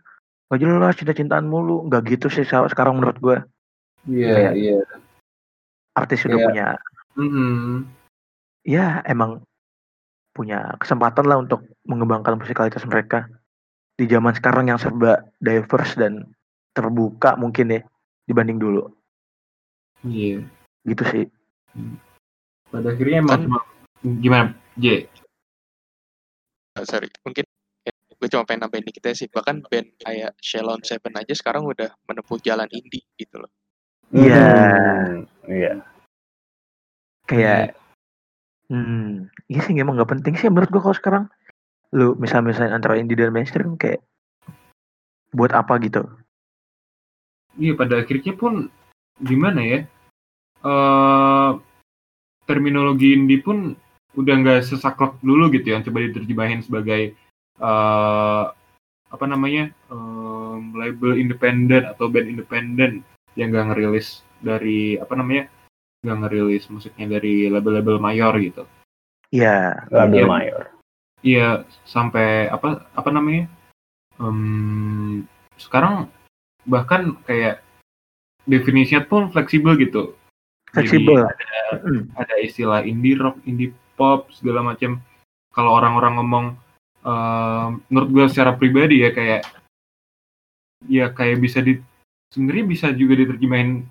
nggak jelas cinta-cintaan mulu nggak gitu sih sekarang menurut gue Iya, Kayak- iya. artis sudah Kayak- punya Mhm. ya emang punya kesempatan lah untuk mengembangkan musikalitas mereka di zaman sekarang yang serba diverse dan terbuka mungkin ya dibanding dulu Iya. gitu sih Pada akhirnya emang Kan- gimana, J? Ah, sorry, mungkin gue cuma pengen nambahin dikit aja sih. Bahkan band kayak Shalon Seven aja sekarang udah menempuh jalan indie gitu loh. Iya. Hmm, Iya. kayak hmm iya sih emang nggak penting sih menurut gua kalau sekarang lu misal misalnya antara indie dan mainstream kayak buat apa gitu Iya, pada akhirnya pun gimana ya? eh terminologi indie pun udah nggak sesaklek dulu gitu yang coba diterjemahin sebagai eh apa namanya em, label independen atau band independen yang nggak ngerilis dari apa namanya nggak ngerilis musiknya dari label-label mayor gitu. ya Label Iya. mayor. Iya sampai apa apa namanya? Em, sekarang bahkan kayak definisinya pun fleksibel gitu. Jadi fleksibel ada, ada istilah indie rock, indie pop segala macam. Kalau orang-orang ngomong, em, menurut gue secara pribadi ya kayak ya kayak bisa di sebenarnya bisa juga diterjemahin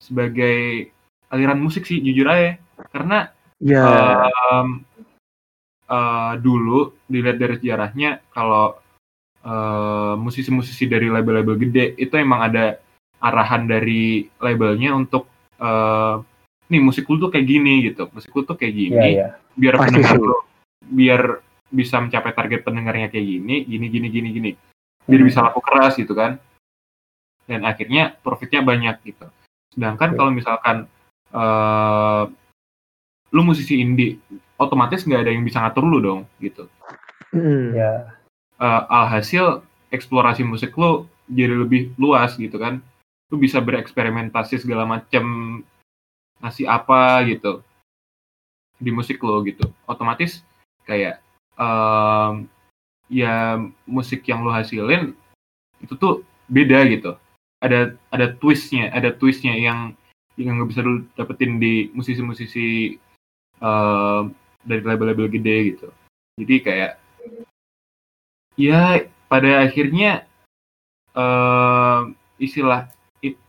sebagai aliran musik sih jujur aja. Karena ya. Em, eh, dulu dilihat dari sejarahnya kalau eh, musisi-musisi dari label-label gede itu emang ada arahan dari labelnya untuk eh, nih musik lu tuh kayak gini gitu. Musik lu tuh kayak gini iya. biar Pasti pendengar lu biar bisa mencapai target pendengarnya kayak gini gini gini gini gini. Biar Hmm. bisa laku keras gitu kan. Dan akhirnya profitnya banyak gitu. Sedangkan kalau misalkan eh lu musisi indie otomatis nggak ada yang bisa ngatur lu dong gitu. Mm. Ya. Eh, alhasil eksplorasi musik lu jadi lebih luas gitu kan. Lu bisa bereksperimentasi segala macam ngasih apa gitu di musik lo gitu. Otomatis kayak em, ya musik yang lo hasilin itu tuh beda gitu ada ada twistnya ada twistnya yang yang nggak bisa lu dapetin di musisi-musisi em, dari label-label gede gitu jadi kayak ya pada akhirnya em, istilah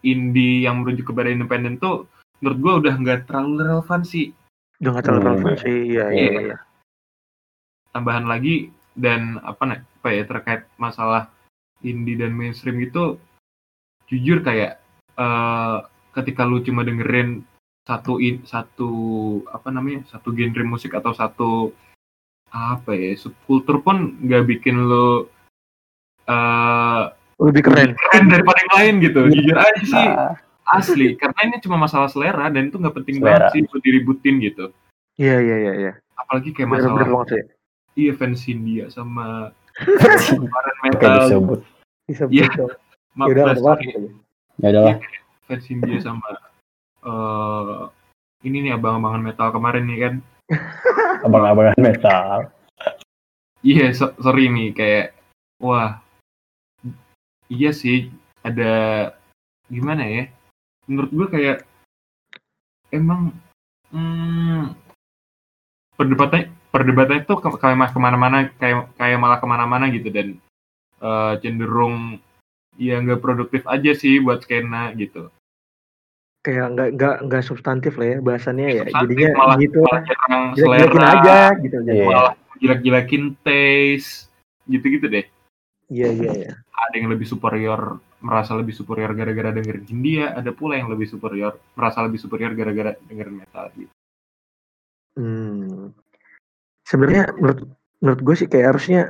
indie yang merujuk kepada independen tuh menurut gua udah nggak terlalu relevan sih udah nggak terlalu Hmm. relevan sih iya iya Iya. Tambahan lagi dan apa nih apa ya terkait masalah indie dan mainstream gitu jujur kayak eh, ketika lu cuma dengerin satu in, satu apa namanya satu genre musik atau satu apa ya subkultur pun nggak bikin lu eh lebih keren. keren daripada yang lain gitu. Iya. jujur aja sih Ah, asli. Karena ini cuma masalah selera dan itu nggak penting Selera. banget sih buat diributin gitu. Iya iya iya iya. Apalagi kayak bener bener masalah banget sih iya fans India sama kemarin metal disebut. disebut Iya. maaf ya udah gitu. Ya udah lah. fans India sama eh ini nih abang-abangan metal kemarin nih kan Abang-abangan metal. iya so- sorry nih kayak wah iya sih ada gimana ya menurut gue kayak emang hmm, perdebatannya perdebatannya tuh ke- ke mana-mana kayak kayak malah ke mana-mana gitu. Dan eh, cenderung ya nggak produktif aja sih buat skena gitu. Kayak nggak nggak nggak substantif lah ya bahasannya ya. Substantif, jadinya malah, gitu. malah jelek-jelekin selera. aja gitu Iya. malah jelek-jelekin taste gitu-gitu deh. Iya iya iya. Ada yang lebih superior merasa lebih superior gara-gara dengerin Hindia, ada pula yang lebih superior merasa lebih superior gara-gara dengerin metal gitu. Hmm. Sebenarnya menurut menurut gue sih kayak harusnya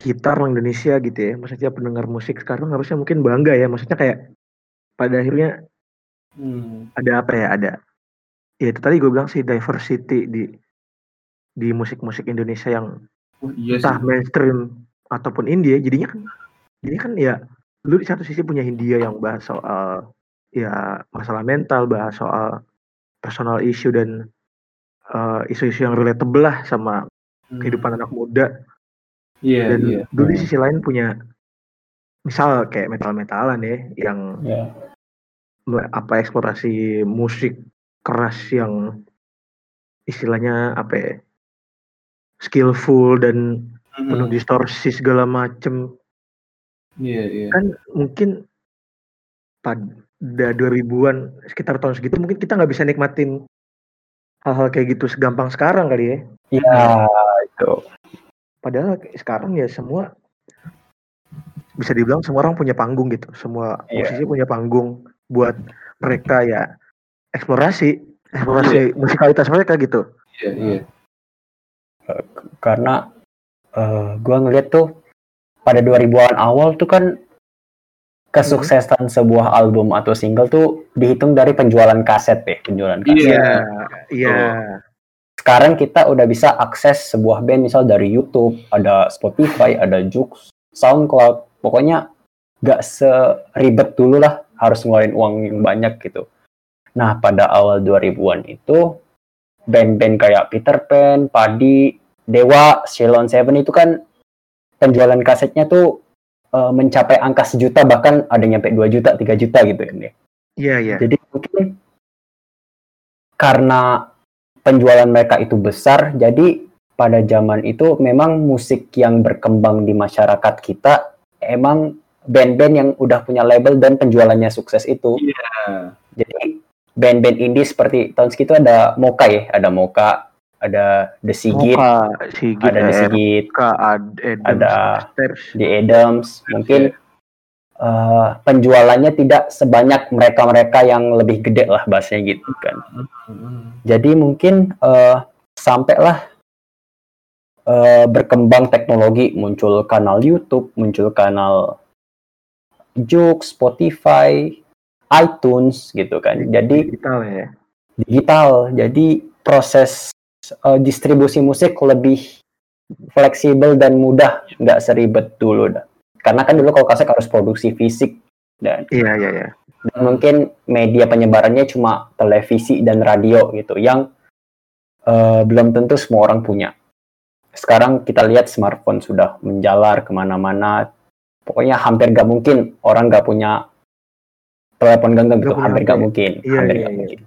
kita orang Indonesia gitu ya, maksudnya pendengar musik sekarang harusnya mungkin bangga ya, maksudnya kayak pada akhirnya ada apa ya, ada ya itu tadi gue bilang sih diversity di di musik-musik Indonesia yang Oh, iya entah mainstream ataupun indie jadinya kan jadi kan ya lu di satu sisi punya Hindia yang bahas soal ya masalah mental bahas soal personal issue dan eh, isu-isu yang relatable lah sama kehidupan anak muda Iya, dan iya. lu di sisi lain punya misal kayak metal-metalan ya yang Ya. me- apa eksplorasi musik keras yang istilahnya apa ya skillful dan penuh Hmm. distorsi segala macem Iya, iya. kan mungkin pada 2000-an sekitar tahun segitu mungkin kita nggak bisa nikmatin hal-hal kayak gitu segampang sekarang kali ya Ya, itu. padahal sekarang ya semua bisa dibilang semua orang punya panggung gitu semua Iya. musisi punya panggung buat mereka ya eksplorasi eksplorasi musikalitas mereka gitu Iya, iya. Karena eh gua ngeliat tuh pada 2000-an awal tuh kan kesuksesan sebuah album atau single tuh dihitung dari penjualan kaset deh, penjualan kaset. Iya. iya Sekarang kita udah bisa akses sebuah band misal dari YouTube, ada Spotify, ada Joox, SoundCloud. Pokoknya gak seribet dulu lah harus ngeluarin uang yang banyak gitu. Nah, pada awal 2000-an itu band-band kayak Peter Pan, Padi, Dewa, Ceylon Seven itu kan penjualan kasetnya tuh eh, mencapai angka sejuta bahkan ada nyampe 2 juta, 3 juta gitu kan ya. iya iya Jadi mungkin karena penjualan mereka itu besar, jadi pada zaman itu memang musik yang berkembang di masyarakat kita emang band-band yang udah punya label dan penjualannya sukses itu. Iya. Jadi band-band indie seperti tahun segitu ada Moka ya, ada Moka, ada The Sigit, Moka, Sigit, ada The Sigit, Ad, Adams, Ada. The Adams, mungkin eh, penjualannya tidak sebanyak mereka-mereka yang lebih gede lah bahasanya gitu kan. Hmm. Jadi mungkin eh, sampailah eh, berkembang teknologi, muncul kanal YouTube, muncul kanal Joox, Spotify, iTunes gitu kan. Jadi digital ya digital, jadi proses eh, distribusi musik lebih fleksibel dan mudah, nggak seribet dulu. dah. Karena kan dulu kalau kaset harus produksi fisik dan iya iya iya dan mungkin media penyebarannya cuma televisi dan radio gitu yang eh, belum tentu semua orang punya. Sekarang kita lihat smartphone sudah menjalar ke mana-mana. Pokoknya hampir gak mungkin orang gak punya telepon genggam gitu. Hampir gak mungkin. Iya, hampir iya, nggak iya. mungkin.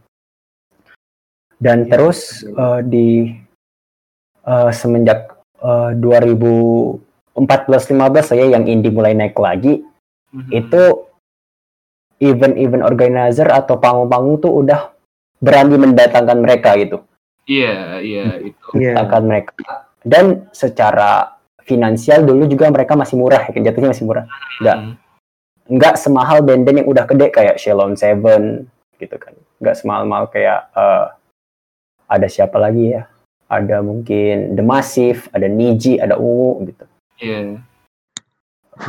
Dan Iya, terus iya. eh, di eh, semenjak eh, 2014-15 saya yang indie mulai naik lagi Hmm. itu event-event organizer atau panggung-panggung tuh udah berani mendatangkan mereka gitu, Iya, iya itu. iya mendatangkan mereka. Dan secara finansial dulu juga mereka masih murah, ya, jatuhnya masih murah. Nggak, Hmm. nggak semahal band-band yang udah gede kayak Shalom Seven gitu kan. Nggak semahal-mahal kayak eh, ada siapa lagi ya? Ada mungkin The Massive, ada Niji, ada Ungu gitu. Iya.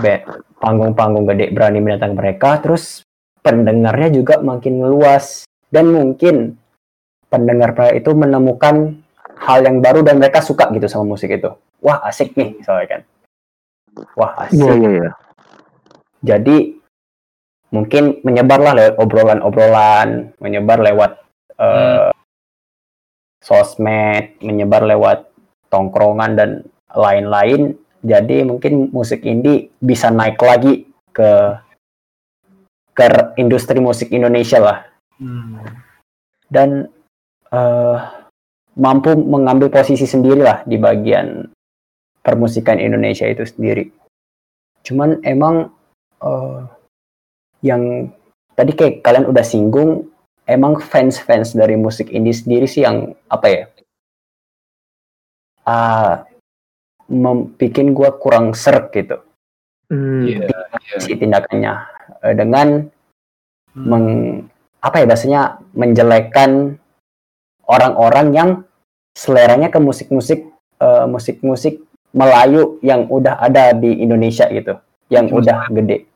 Be- panggung-panggung gede berani mendatang mereka terus pendengarnya juga makin luas dan mungkin pendengar mereka itu menemukan hal yang baru dan mereka suka gitu sama musik itu wah asik nih misalnya kan wah asik iya iya iya jadi mungkin menyebarlah lewat obrolan-obrolan menyebar lewat eh, sosmed menyebar lewat tongkrongan dan lain-lain jadi mungkin musik indie bisa naik lagi ke ke industri musik Indonesia lah Hmm. dan eh, mampu mengambil posisi sendiri lah di bagian permusikan Indonesia itu sendiri. Cuman emang eh, yang tadi kayak kalian udah singgung, emang fans-fans dari musik indie sendiri sih yang apa ya? Ah, mem- bikin gua kurang serk gitu. Hmm, Iya, iya. si tindakannya Eh, dengan Hmm. meng apa ya bahasanya menjelekkan orang-orang yang seleranya ke musik-musik eh, musik-musik Melayu yang udah ada di Indonesia gitu, yang Cuma udah gede.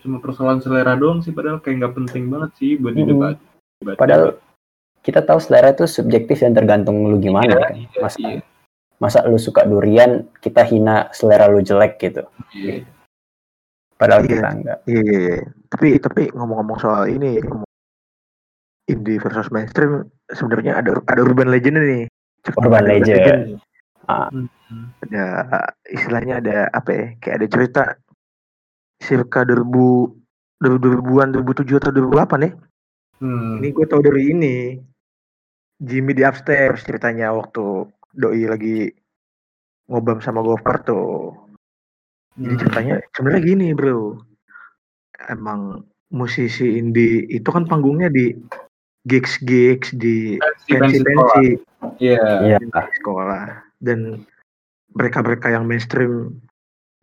Cuma persoalan selera doang sih, padahal kayak nggak penting banget sih buat Mm-mm. didebat. Padahal kita tahu selera itu subjektif dan tergantung lu gimana Iya, kan. iya, Masa iya, masa lu suka durian, kita hina selera lu jelek gitu. iya. Padahal Iya. kita enggak. Iya, iya, iya. Tapi tapi ngomong-ngomong soal ini, ngomong indie versus mainstream, sebenarnya ada ada urban legend nih. Urban Ada legend. Ah. Ada istilahnya ada apa ya? Kayak ada cerita circa 2000 2000-an, 2007 atau 2008 ya. Hmm. Ini gue tau dari ini. Jimmy di upstairs ceritanya waktu doi lagi ngobam sama Gopher tuh. Jadi Hmm. ceritanya sebenarnya gini bro, emang musisi indie itu kan panggungnya di gigs gigs di Pensi, pensi pensi Iya. Iya. sekolah dan mereka mereka yang mainstream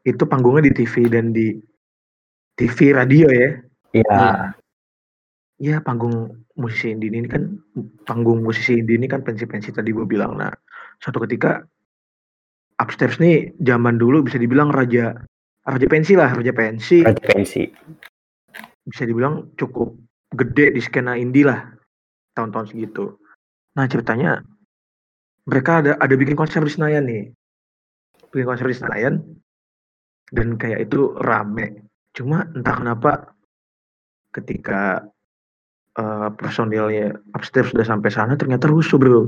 itu panggungnya di TV dan di TV radio ya Iya. Ya panggung musisi indie ini kan panggung musisi indie ini kan pensi-pensi tadi gue bilang nah suatu ketika upstairs nih zaman dulu bisa dibilang raja raja pensi lah raja pensi Raja pensi. bisa dibilang cukup gede di skena indie lah tahun-tahun segitu. Nah ceritanya mereka ada ada bikin konser di Senayan nih, bikin konser di Senayan dan kayak itu rame. Cuma entah kenapa ketika eh, personilnya upstairs sudah sampai sana ternyata rusuh bro,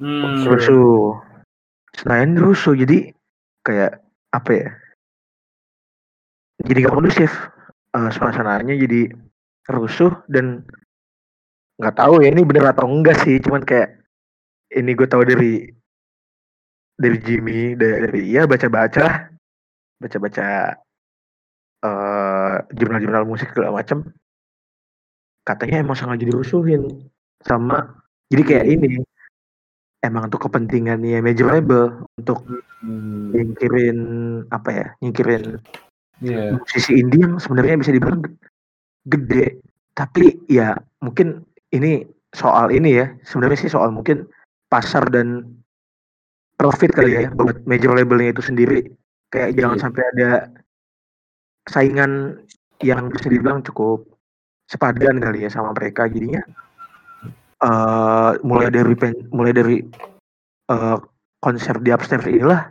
Hmm. rusuh. Senayan rusuh jadi kayak apa ya? Jadi gak kondusif. Eh, suasananya jadi rusuh dan nggak tahu ya ini bener atau enggak sih cuman kayak ini gue tahu dari dari Jimmy dari, dari ya baca baca baca baca eh jurnal-jurnal musik segala macam katanya emang sangat jadi rusuhin sama jadi kayak ini emang untuk kepentingannya major label untuk Hmm. nyingkirin apa ya nyingkirin Iya. musisi indie yang sebenarnya bisa dibilang ge- gede tapi ya mungkin ini soal ini ya sebenarnya sih soal mungkin pasar dan profit kali ya buat major labelnya itu sendiri kayak jangan Iya. sampai ada saingan yang bisa dibilang cukup sepadan kali ya sama mereka jadinya eh mulai dari mulai dari eh, konser di upstairs inilah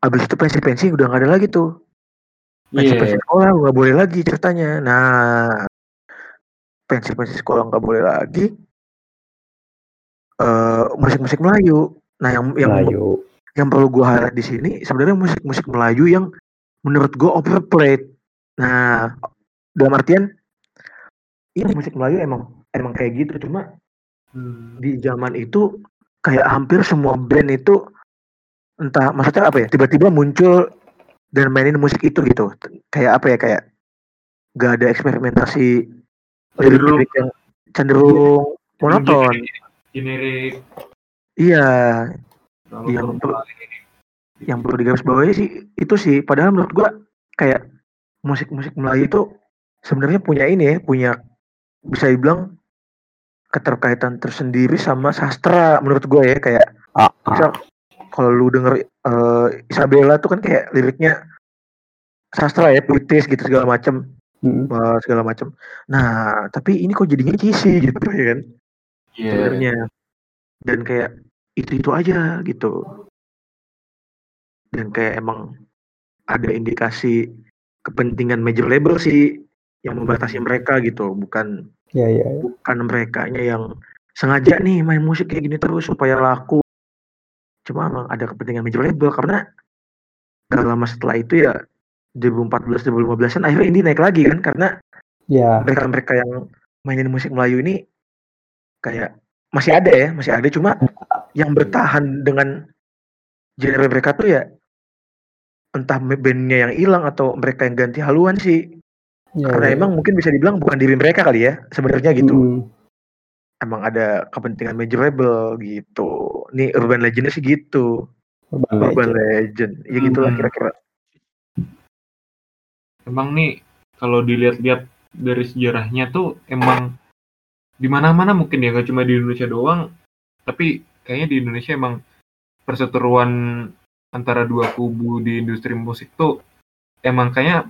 abis itu pensi-pensi udah nggak ada lagi tuh pensi-pensi Iya. sekolah nggak boleh lagi ceritanya. Nah, pensi-pensi sekolah nggak boleh lagi. eh musik-musik Melayu. Nah, yang yang Melayu. yang perlu gue highlight di sini sebenarnya musik-musik Melayu yang menurut gue overplayed. Nah, dalam artian ini musik Melayu emang emang kayak gitu cuma Hmm. di zaman itu kayak hampir semua band itu entah maksudnya apa ya tiba-tiba muncul dan mainin musik itu gitu kayak apa ya kayak gak ada eksperimentasi Cenderung- lirik-lirik yang cenderung monoton Generik. iya Yang perempuan. yang perlu digarisbawahi sih itu sih padahal menurut gua kayak musik-musik Melayu itu sebenarnya punya ini ya punya bisa dibilang keterkaitan tersendiri sama sastra menurut gue ya kayak Ah, ah. misal kalau lu denger eh, Isabella tuh kan kayak liriknya sastra ya puitis gitu segala macem Mm. eh, segala macem nah tapi ini kok jadinya cheesy gitu ya kan Iya. sebenarnya dan kayak itu itu aja gitu dan kayak emang ada indikasi kepentingan major label sih yang membatasi mereka gitu. Bukan Ya, ya, ya. bukan mereka yang sengaja nih main musik kayak gini terus supaya laku. Cuma emang ada kepentingan major label karena gak lama setelah itu ya 2014 2015an akhirnya ini naik lagi kan karena Ya, mereka mereka yang mainin musik Melayu ini kayak masih ada ya masih ada. Cuma yang bertahan dengan genre mereka tuh ya entah bandnya yang hilang atau mereka yang ganti haluan sih ya, karena ya. emang mungkin bisa dibilang bukan diri mereka kali ya sebenarnya gitu Mm. emang ada kepentingan major label gitu nih urban legendnya sih gitu Urban urban legend. legend ya gitulah Hmm. kira-kira emang nih kalau dilihat-lihat dari sejarahnya tuh emang di mana-mana mungkin ya nggak cuma di Indonesia doang tapi kayaknya di Indonesia emang perseteruan antara dua kubu di industri musik tuh emang kayaknya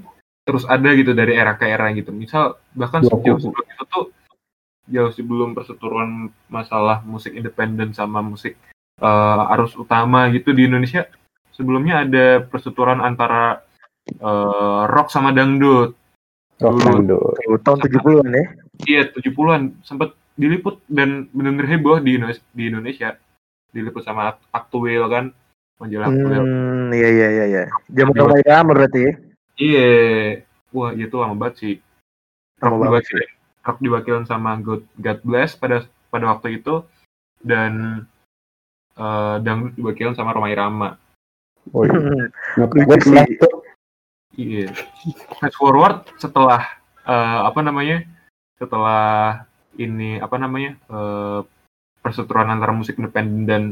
terus ada gitu dari era ke era gitu misal bahkan Dua jauh kubu. sebelum itu tuh jauh sebelum perseteruan masalah musik independen sama musik eh, arus utama gitu di Indonesia sebelumnya ada perseteruan antara eh, rock sama dangdut Rock Dulu. dangdut. Tahun 70-an ya. Iya, 70-an sempat diliput dan benar-benar heboh di Indonesia, di Indonesia. Diliput sama Ak- Aktuel kan, majalah Aktuel. Hmm, iya iya iya iya. Zaman Roma Irama berarti ya. Iya. Wah, itu lama banget sih. Lama Rock banget diwakilin, rock diwakilin sama God, God Bless pada pada waktu itu dan eh dangdut diwakilin sama Roma Irama. Woi, Hmm, gue Lucu pernah sih. Iya. Fast forward setelah eh, apa namanya? Setelah ini apa namanya? eh, perseteruan antara musik independen dan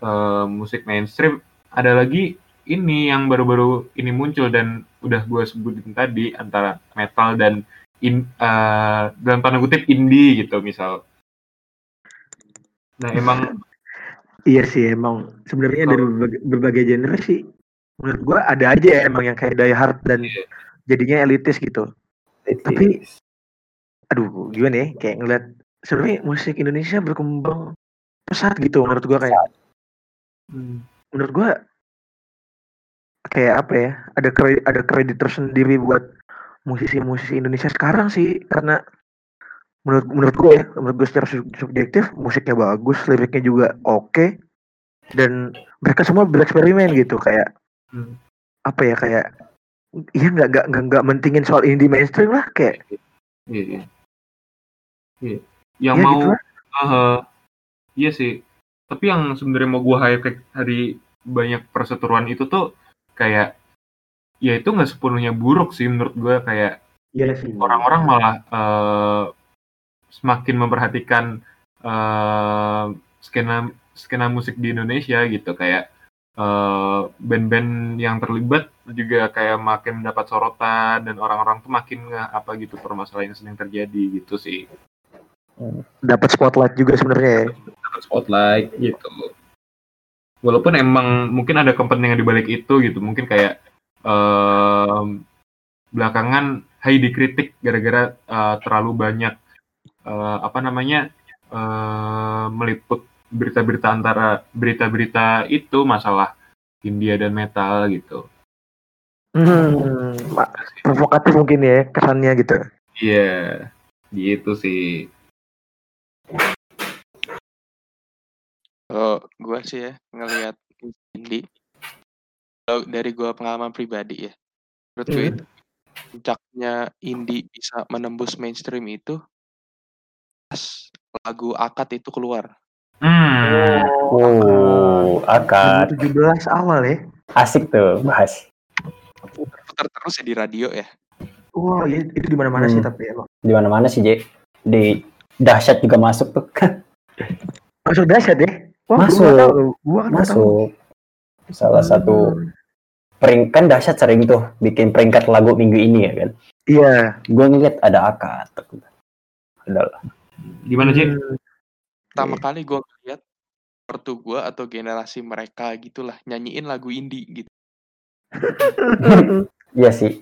eh, musik mainstream, ada lagi ini yang baru-baru ini muncul dan udah gue sebutin tadi antara metal dan in, eh, dalam tanda kutip indie gitu misal. Nah emang Iya sih emang sebenarnya dari berbagai, berbagai genre sih menurut gua ada aja ya emang yang kayak Die Hard dan Iya. jadinya elitis gitu. Tapi- Aduh gimana ya kayak ngeliat sebenarnya musik Indonesia berkembang pesat gitu menurut gua kayak hmm, menurut gua kayak apa ya ada kredit ada kredit tersendiri buat musisi-musisi Indonesia sekarang sih karena menurut menurut gue ya menurut gue secara sub- subjektif musiknya bagus liriknya juga oke dan mereka semua bereksperimen gitu kayak hmm, apa ya kayak iya nggak nggak nggak nggak mentingin soal indie mainstream lah kayak iya, iya. Iya. Yang ya mau gitu lah. Eh, iya sih. Tapi yang sebenarnya mau gua highlight hari banyak perseteruan itu tuh kayak ya itu nggak sepenuhnya buruk sih menurut gua kayak sih orang-orang malah eh, semakin memperhatikan eh, skena skena musik di Indonesia gitu kayak eh, band-band yang terlibat juga kayak makin mendapat sorotan dan orang-orang tuh makin nggak apa gitu permasalahan yang sedang terjadi gitu sih. Dapat spotlight juga sebenarnya ya. Dapat spotlight gitu. Walaupun emang mungkin ada kepentingan di balik itu gitu, mungkin kayak em, belakangan Hai dikritik gara-gara eh, terlalu banyak eh, apa namanya eh, meliput berita-berita antara berita-berita itu masalah India dan metal gitu. hmm, provokatif mungkin ya kesannya gitu Iya, gitu sih. Kalau gue sih ya ngelihat indie, kalau dari gue pengalaman pribadi ya, menurut gue Hmm. itu puncaknya indie bisa menembus mainstream itu pas lagu akad itu keluar. Hmm. Oh, akad 2017 awal ya asik tuh bahas. Putar terus ya di radio ya. wah iya, itu di mana-mana sih Hmm. tapi emang Di mana-mana sih, J. Di dahsyat juga masuk tuh. masuk dahsyat ya wah Masuk. gua tahu. gua kan nggak tahu. masuk. Salah satu Hmm. peringkat kan dahsyat sering tuh bikin peringkat lagu minggu ini ya kan. iya Gue ngeliat ada akad. Adalah. Gimana sih? Pertama Iya. kali gue ngeliat pertu gue atau generasi mereka gitulah nyanyiin lagu indie gitu. Iya sih.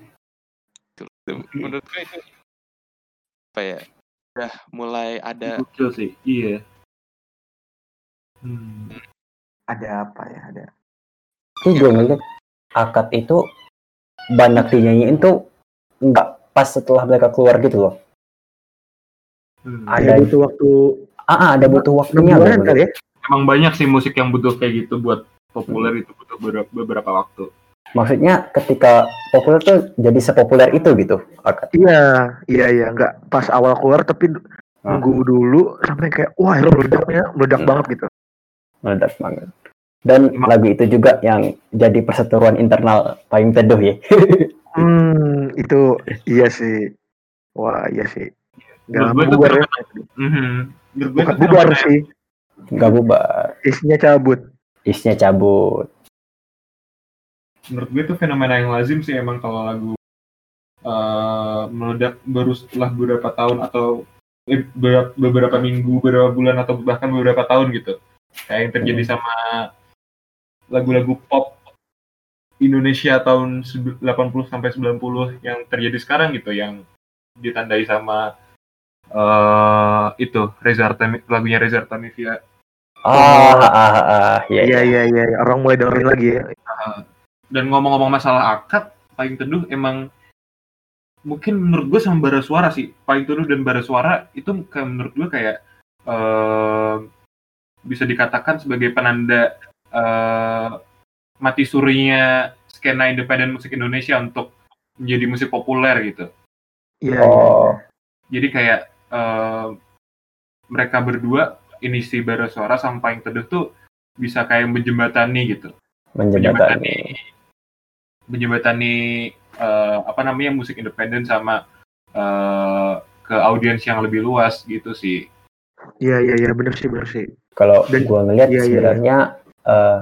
Menurut gue itu apa ya? Udah mulai ada sih. Iya. Hmm. ada apa ya ada Ini gue ngeliat akad itu banyak dinyanyiin tuh nggak pas setelah mereka keluar gitu loh. Hmm. Ada- ada butuh waktu Ah, ah, ada butuh waktunya. gua kali ya emang banyak sih musik yang butuh kayak gitu buat populer itu butuh beberapa, beberapa waktu. Maksudnya ketika populer tuh jadi sepopuler itu gitu akad. iya iya iya nggak pas awal keluar tapi Ah. nunggu dulu sampai kayak wah itu meledaknya meledak Hmm. banget gitu meledak banget. Dan Emang- lagu itu juga yang jadi perseteruan internal paling teduh ya. hmm itu iya sih wah iya sih Menurut nggak gue itu bubar ya Mhm. Gue bukan bubar sih Gak bubar, isinya cabut isnya cabut. Menurut gue itu fenomena yang lazim sih emang kalau lagu eh, meledak baru setelah beberapa tahun atau eh, beberapa, beberapa minggu, beberapa bulan atau bahkan beberapa tahun gitu. Kayak yang terjadi sama lagu-lagu pop Indonesia tahun 80 sampai 90 yang terjadi sekarang gitu yang ditandai sama eh itu Reza Artami, lagunya Reza Artamevia Ah, ah, ah, ah, iya, Iya iya. iya iya orang mulai dengerin lagi ya. dan ngomong-ngomong masalah akad paling teduh emang mungkin menurut gue sama bara suara sih paling teduh dan bara suara itu kayak menurut gue kayak eh, bisa dikatakan sebagai penanda eh, mati surinya skena independen musik Indonesia untuk menjadi musik populer gitu Iya iya. Oh, jadi kayak eh, mereka berdua ini si bara suara sama paling teduh tuh bisa kayak menjembatani gitu menjembatani. menjembatani eh, apa namanya musik independen sama eh, ke audiens yang lebih luas gitu sih. Iya iya iya bener sih bener sih. Kalau gua ngeliat iya, iya, sebenarnya eh,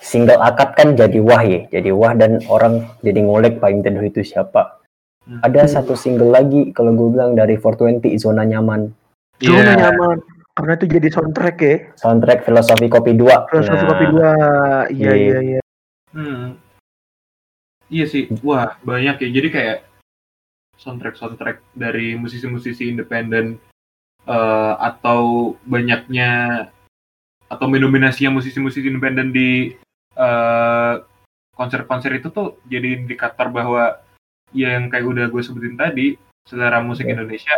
single akad kan jadi wah ya, jadi wah dan orang jadi ngulik paling teduh itu siapa. Hmm. Ada satu single lagi kalau gue bilang dari 420 zona nyaman, Zona Iya. nyaman. Karena itu jadi soundtrack ya. soundtrack filosofi kopi 2. Filosofi kopi dua. Iya Iya. iya iya. Hmm. Iya sih, wah banyak ya. Jadi kayak soundtrack soundtrack dari musisi-musisi independen eh, atau banyaknya atau mendominasinya musisi-musisi independen di eh, konser-konser itu tuh jadi indikator bahwa ya yang kayak udah gue sebutin tadi selera musik Iya. Indonesia,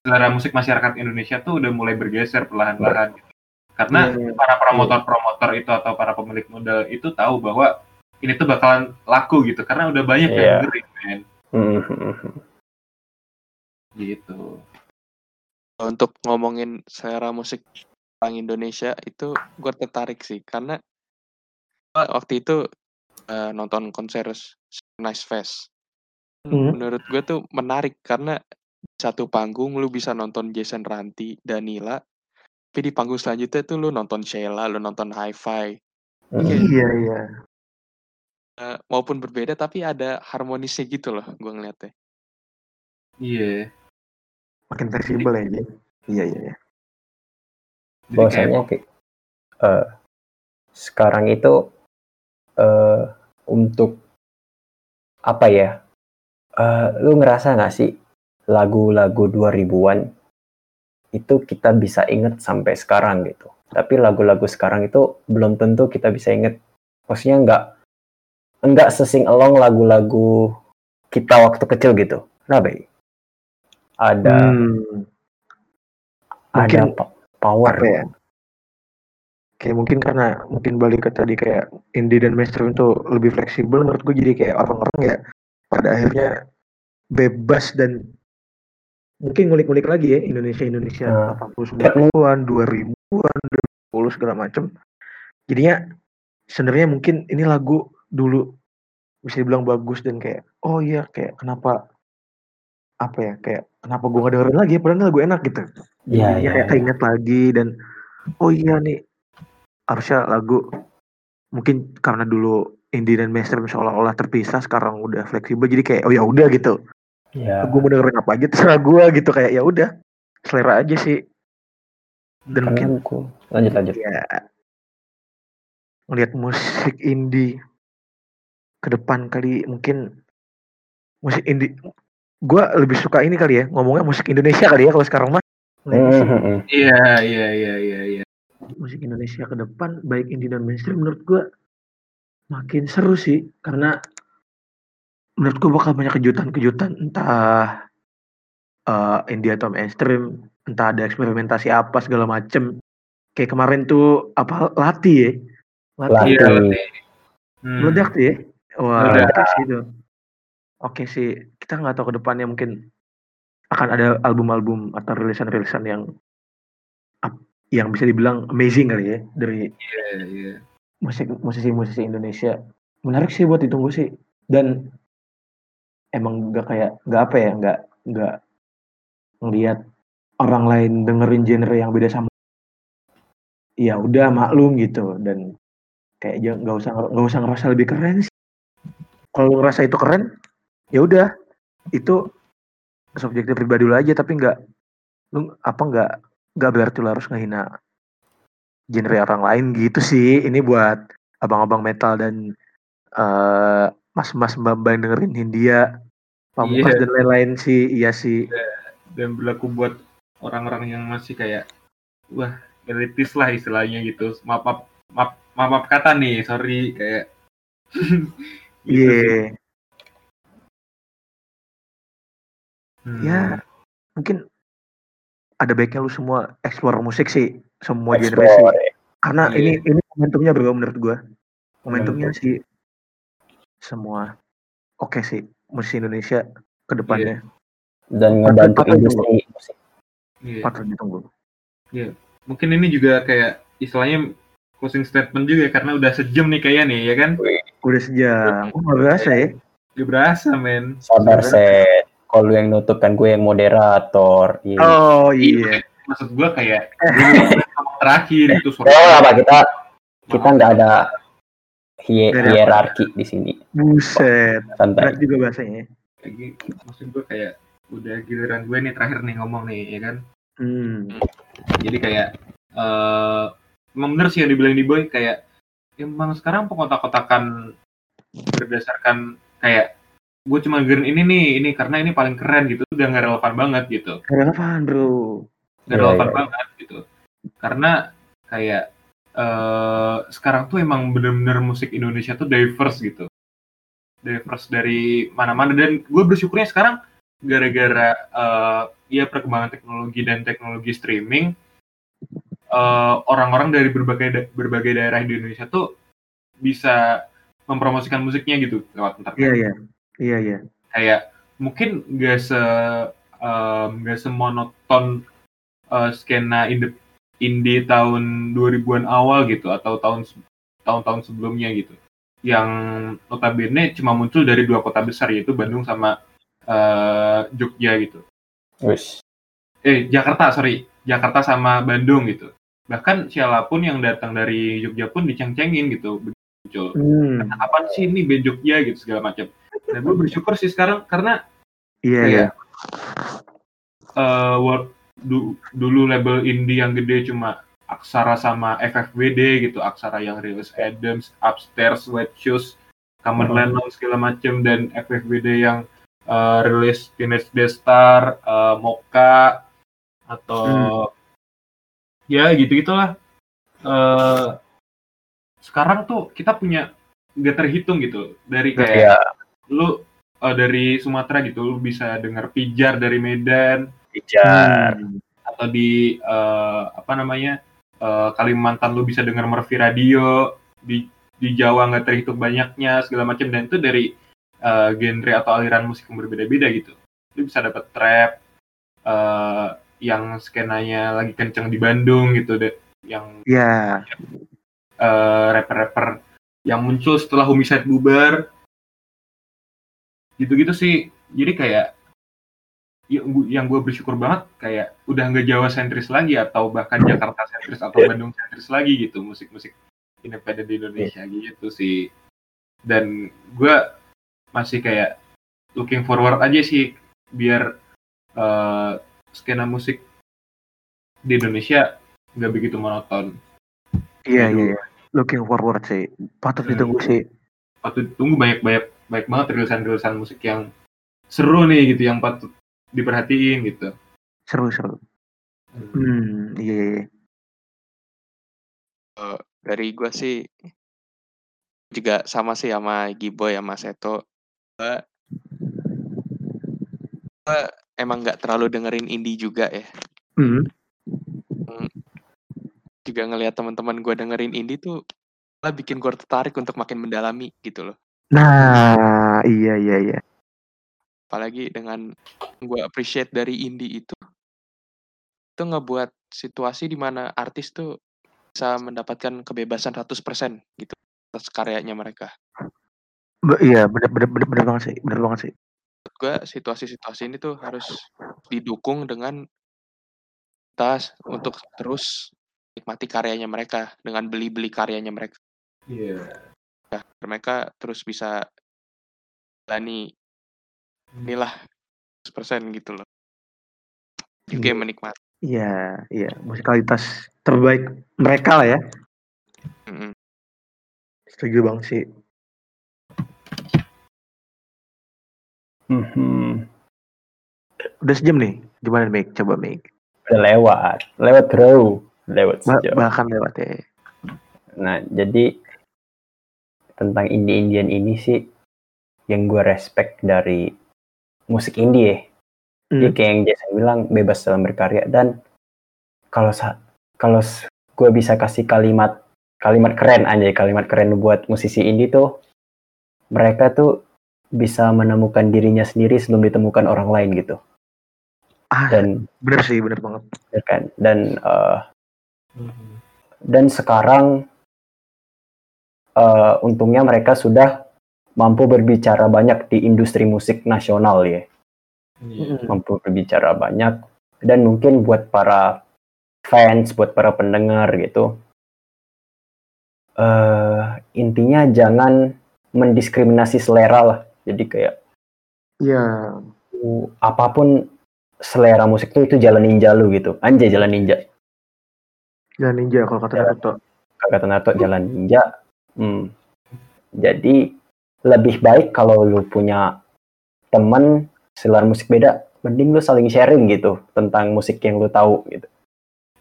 selera musik masyarakat Indonesia tuh udah mulai bergeser perlahan-lahan. gitu. Karena Iya, iya. para promotor-promotor itu atau para pemilik modal itu tahu bahwa ini tuh bakalan laku gitu karena udah banyak Iya. yang dengerin men Hmm, hmm, hmm. gitu. Untuk ngomongin selera musik orang Indonesia itu gue tertarik sih karena waktu itu eh, nonton konser Nice Fest. Hmm. Menurut gue tuh menarik karena satu panggung lu bisa nonton Jason Ranti, Danila, tapi di panggung selanjutnya tuh lu nonton Sheila, lu nonton Hi-Fi. Hmm. Iya iya. Eh, maupun berbeda tapi ada harmonisnya gitu loh gue ngeliatnya. Iya. Makin fleksibel ya. Iya iya iya. Bahwasanya kayak kayak, eh, sekarang itu eh, untuk apa ya? Eh, lu ngerasa nggak sih lagu-lagu 2000-an itu kita bisa inget sampai sekarang gitu? Tapi lagu-lagu sekarang itu belum tentu kita bisa inget maksudnya nggak nggak sesing along lagu-lagu kita waktu kecil gitu. Nah baik ada Hmm. ada Mungkin power apa ya? Kayak mungkin karena mungkin balik ke tadi kayak indie dan mainstream itu lebih fleksibel menurut gue jadi kayak orang-orang ya pada akhirnya bebas dan mungkin ngulik-ngulik lagi ya Indonesia Indonesia Nah. 80 90-an 2000-an 2010 segala macem jadinya sebenarnya mungkin ini lagu dulu bisa dibilang bagus dan kayak oh iya kayak kenapa apa ya kayak kenapa gue gak dengerin lagi? Ya padahal ini lagu enak gitu. Iya, Jadinya iya, kayak iya. keinget lagi dan oh iya nih harusnya lagu mungkin karena dulu indie dan mainstream seolah-olah terpisah sekarang udah fleksibel jadi kayak oh ya udah gitu. Ya gue mau dengerin apa aja terserah gue gitu. Kayak ya udah selera aja sih. Dan mungkin lanjut lanjut. Ya ngelihat musik indie ke depan kali mungkin musik indie gue lebih suka ini kali ya ngomongnya musik Indonesia kali ya kalau sekarang mah Ngeliat Hmm, musik, hmm, hmm. iya iya iya iya iya. musik Indonesia ke depan baik indie dan mainstream menurut gue makin seru sih karena menurut gue bakal banyak kejutan-kejutan entah eh, indie atau mainstream entah ada eksperimentasi apa segala macem kayak kemarin tuh apa Lati ya Lati Lati. Iya, berarti. Hmm. meledak tuh ya wah Meledak. oke sih itu oke sih kita nggak tahu ke depannya mungkin akan ada album-album atau rilisan-rilisan yang yang bisa dibilang amazing kali ya dari Iya, iya. musik musisi-musisi Indonesia. Menarik sih buat ditunggu sih. Dan emang nggak kayak nggak apa ya nggak nggak ngelihat orang lain dengerin genre yang beda sama ya udah maklum gitu. Dan kayak jangan nggak usah nggak usah ngerasa lebih keren sih. Kalau ngerasa itu keren ya udah itu subjektif pribadi lu aja tapi nggak lu apa nggak nggak berarti lu harus ngehina genre orang lain gitu sih. Ini buat abang-abang metal dan eh mas-mas mbak-mbak yang dengerin Hindia. Pamungkas Iya. dan lain-lain sih. Iya sih. Dan berlaku buat orang-orang yang masih kayak wah elitis lah istilahnya gitu. Maaf maaf maaf, maaf, kata nih sorry kayak. Gitu iya. sih. Hmm. ya mungkin ada baiknya lu semua explore musik sih semua genre sih Explore. karena Iya. ini ini momentumnya bro menurut gua momentumnya Momentum. sih semua oke sih musik Indonesia ke depannya dan ngebantu industri musik. Iya. patut ditunggu mungkin ini juga kayak istilahnya closing statement juga karena udah sejam nih kayaknya nih ya kan udah sejam oh nggak berasa ya gak berasa men Sabar. set. Kalau lu yang nutup kan gue yang moderator. Iya. oh iya maksud gua kayak terakhir itu Oh, apa kita kita nggak ada hie- Nggak ada apa. hierarki di sini. buset berat Santai. juga bahasanya Lagi, maksud gue kayak udah giliran gue nih terakhir nih ngomong nih ya kan hmm. jadi kayak eh emang bener sih yang dibilang di boy kayak emang sekarang pengotak-kotakan berdasarkan kayak gue cuma gerin ini nih ini karena ini paling keren gitu udah nggak relevan banget gitu. Relevan bro. Nggak Iya, relevan iya. banget gitu. Karena kayak eh sekarang tuh emang bener-bener musik Indonesia tuh diverse gitu. Diverse dari mana-mana. Dan gue bersyukurnya sekarang gara-gara eh ya perkembangan teknologi dan teknologi streaming eh, orang-orang dari berbagai da- berbagai daerah di Indonesia tuh bisa mempromosikan musiknya gitu lewat internet iya iya iya iya. Kayak mungkin gak se em, gak semonoton eh, skena indie, indie tahun 2000-an awal gitu atau tahun tahun-tahun sebelumnya gitu. Yang notabene cuma muncul dari dua kota besar yaitu Bandung sama eh, Jogja gitu. Wis. eh Jakarta sorry. Jakarta sama Bandung gitu. Bahkan siapa pun yang datang dari Jogja pun diceng-cengin gitu. Muncul hmm. kapan sih ini band Jogja gitu segala macam dan gue bersyukur sih sekarang karena iya iya kayak eh world- du- dulu label indie yang gede cuma Aksara sama FFWD gitu Aksara yang rilis Adams, Upstairs, White Shoes, Common Hmm. Lennon segala macam dan FFWD yang eh, rilis Teenage Star, eh, Mocha atau ya gitu gitulah. Eh sekarang tuh kita punya nggak terhitung gitu dari kayak Iya. Lu eh, dari Sumatera gitu lu bisa dengar pijar dari Medan Pijar. Hmm. atau di eh, apa namanya eh, Kalimantan lu bisa dengar Mervi Radio di di Jawa nggak terhitung banyaknya segala macam dan itu dari eh, genre atau aliran musik yang berbeda-beda gitu lu bisa dapat trap eh, yang skenanya lagi kenceng di Bandung gitu deh yang Iya. eh, rapper-rapper yang muncul setelah Homicide bubar gitu-gitu sih jadi kayak yang gu- yang gue bersyukur banget kayak udah nggak Jawa sentris lagi atau bahkan Jakarta sentris atau Bandung sentris lagi gitu musik-musik independen di Indonesia gitu sih dan gue masih kayak looking forward aja sih biar eh, skena musik di Indonesia nggak begitu monoton Iya Gitu. iya iya. Looking forward sih. Patut Hmm. ditunggu sih. patut tunggu banyak banyak banyak banget rilisan-rilisan musik yang seru nih gitu yang patut diperhatiin gitu. Seru seru. Hmm, iya iya. iya. Eh, dari gua sih juga sama sih sama Giboy sama Seto. Gua, gua emang nggak terlalu dengerin indie juga ya. Hmm. Juga ngelihat teman-teman gua dengerin indie tuh malah bikin gua tertarik untuk makin mendalami gitu loh. Nah, iya iya iya. Apalagi dengan gua appreciate dari indie itu itu ngebuat situasi di mana artis tuh bisa mendapatkan kebebasan 100% gitu atas karyanya mereka. Be- iya, bener bener bener bener banget sih. Bener banget sih. gue situasi-situasi ini tuh harus didukung dengan tas untuk terus nikmati karyanya mereka dengan beli-beli karyanya mereka Iya. Ya, mereka terus bisa jalani inilah 100% gitu loh. Juga yang menikmati. Iya, iya, musikalitas terbaik mereka lah ya. Mm-mm. Setuju bang sih. Mhm. Udah sejam nih. Gimana Mik? Coba Mik. Udah lewat, lewat bro, lewat sejam. bahkan lewat ya. Nah, jadi tentang indie-indian ini sih yang gue respect dari musik indie ya. Dia Hmm. kayak yang Jason bilang bebas dalam berkarya dan kalau kalau gue bisa kasih kalimat kalimat keren aja kalimat keren buat musisi indie tuh mereka tuh bisa menemukan dirinya sendiri sebelum ditemukan orang lain gitu Ah, dan bener sih, bener banget. ya kan dan eh, Mhm. dan sekarang eh, untungnya mereka sudah mampu berbicara banyak di industri musik nasional ya Iya. Mm-mm. mampu berbicara banyak dan mungkin buat para fans buat para pendengar gitu eh intinya jangan mendiskriminasi selera lah jadi kayak Iya. uh, apa pun selera musik tuh itu jalan ninja lu gitu anjay jalan ninja Jalan ninja kalau kata Ya. Naruto. kata Nato jalan ninja Hmm. jadi lebih baik kalau lu punya temen selera musik beda mending lu saling sharing gitu tentang musik yang lu tahu gitu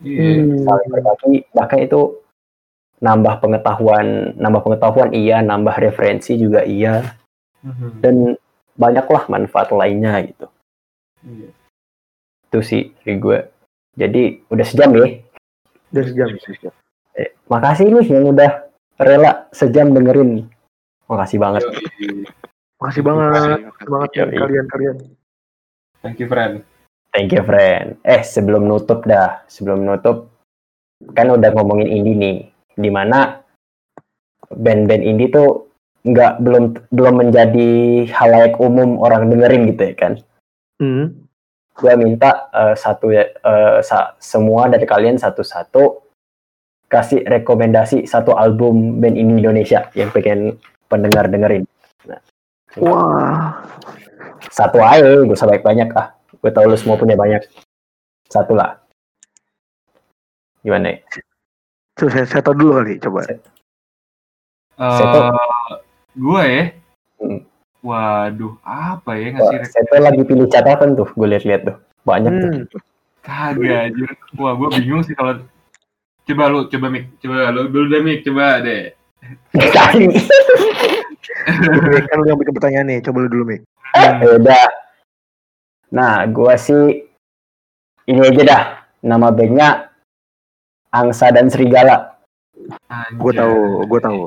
Iya. saling berbagi bahkan itu nambah pengetahuan nambah pengetahuan iya nambah referensi juga iya Mhm. dan banyaklah manfaat lainnya gitu Iya. itu sih dari gue jadi udah sejam ya Udah sejam. sejam. Eh, makasih nih yang udah rela sejam dengerin makasih banget Yoi. Makasih banget. Makasih. Banget nih kalian-kalian. Thank you, friend. thank you friend eh sebelum nutup dah sebelum nutup kan udah ngomongin indie nih di mana band-band indie tuh nggak belum belum menjadi halayak umum orang dengerin gitu ya kan Hmm. gue minta eh, satu ya eh, sa- semua dari kalian satu-satu kasih rekomendasi satu album band indie Indonesia yang pengen pendengar dengerin Wah. satu aja gak usah banyak banyak ah gue tau lu semua punya banyak satu lah gimana ya? Coba saya, saya tahu dulu kali. Coba. Seto. Eh, gue ya. Hmm. Waduh, apa ya ngasih saya tuh lagi pilih catatan tuh gue lihat-lihat tuh banyak tuh Hmm. Kagak anjir. Wah, gue bingung sih kalau Coba lu, coba Mik, coba lu dulu deh Mik, coba deh. Kan lu yang bikin pertanyaan nih. Coba lu dulu, Mik. Hmm. beda nah gue sih ini aja dah nama bandnya Angsa dan Serigala Gue Anjay. tahu, gue tahu.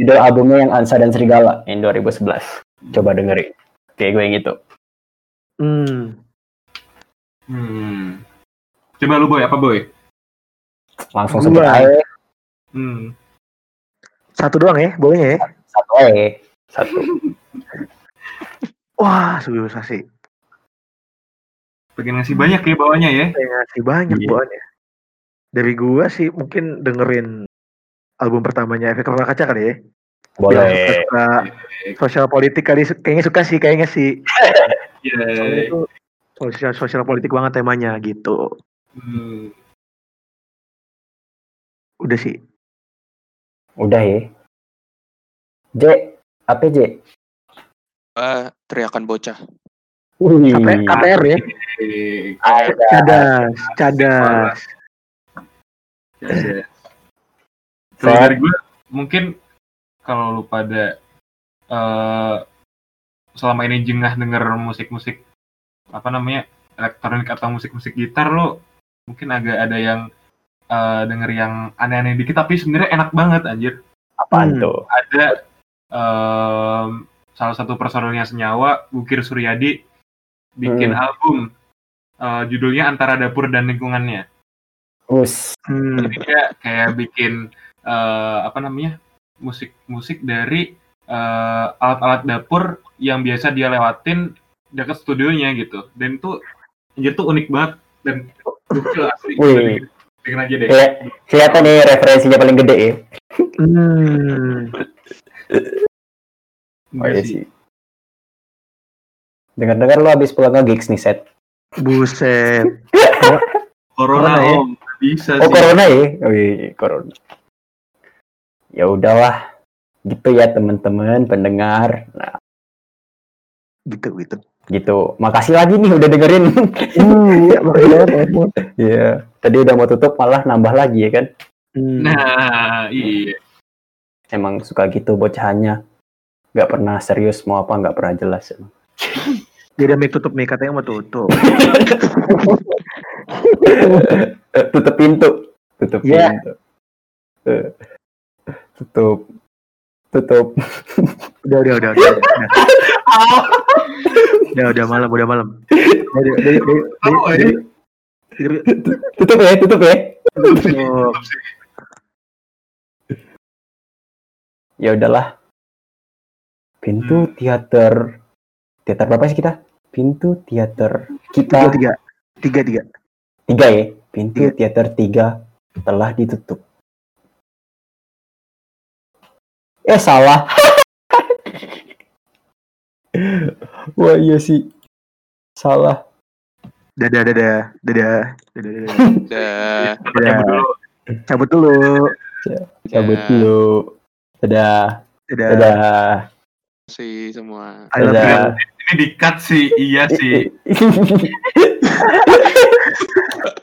judul albumnya yang Angsa dan Serigala yang 2011 coba dengerin kayak gue yang gitu Hmm. Hmm. Coba lu boy, apa boy? Langsung sebut aja Hmm. Satu doang ya, bolehnya ya? satu aja satu Wah, sih. Pengen ngasih banyak ya bawahnya ya. Saya ngasih banyak Iya. bawaannya. Dari gua sih mungkin dengerin album pertamanya Efek Rumah Kaca kali ya. Boleh suka sosial politik kali kayaknya suka sih kayaknya sih. Soalnya Iya. itu sosial sosial politik banget temanya gitu. Hmm. Udah sih. udah ya J apa J Ah, teriakan bocah. Wih, KP- KPR ya. Ada Cadas, cadas. ada. Kalau dari gue mungkin kalau lu pada eh selama ini jengah denger musik-musik apa namanya elektronik atau musik-musik gitar lo mungkin agak ada yang eh, denger yang aneh-aneh dikit tapi sebenarnya enak banget anjir. Apaan Hmm. tuh? Ada em, salah satu personelnya senyawa Bukir Suryadi bikin album eh, judulnya antara dapur dan lingkungannya. Us. Hmm. jadi dia kayak bikin eh, apa namanya musik-musik dari eh, alat-alat dapur yang biasa dia lewatin dekat studionya gitu. Dan itu anjir tuh unik banget dan gokil asli. Wih. Bikin aja deh Keli- kelihatan nih referensinya paling gede ya Hmm. oh, iya sih. sih Dengar-dengar lu habis pulang ke gigs nih set. Buset. Corona, Corona ya? om bisa Oh sih. corona ya? Oh iya, corona. Ya udahlah. Gitu ya teman-teman pendengar. Nah, Gitu gitu. Gitu. Makasih lagi nih udah dengerin. Iya, makanya. Iya. Tadi udah mau tutup malah nambah lagi ya kan. Hmm. Nah, iya. Emang suka gitu bocahannya. Nggak pernah serius mau apa nggak pernah jelas. emang. Jadi mic tutup mic katanya mau tutup. Tutup pintu. Tutup Iya. pintu. Eh, tutup. Tutup. Udah udah udah udah. Udah, udah, udah malam udah malam. Udah, udah, udah, udah, Tahu, udah, ya. udah, Tutup ya, tutup ya. tutup. Ya udahlah. Pintu teater. Teater berapa sih kita? Pintu teater Tiga kita tiga tiga tiga. tiga ya. Pintu teater tiga telah ditutup. Eh salah. Wah iya sih. Salah. Dadah dadah dadah dadah dadah. Dah. Dadah. dulu. Cabut dulu. Cabut Dah. dulu. Dadah. Dadah. Dadah. sih semua. I love you. Dadah. Ini di cut sih, iya sih.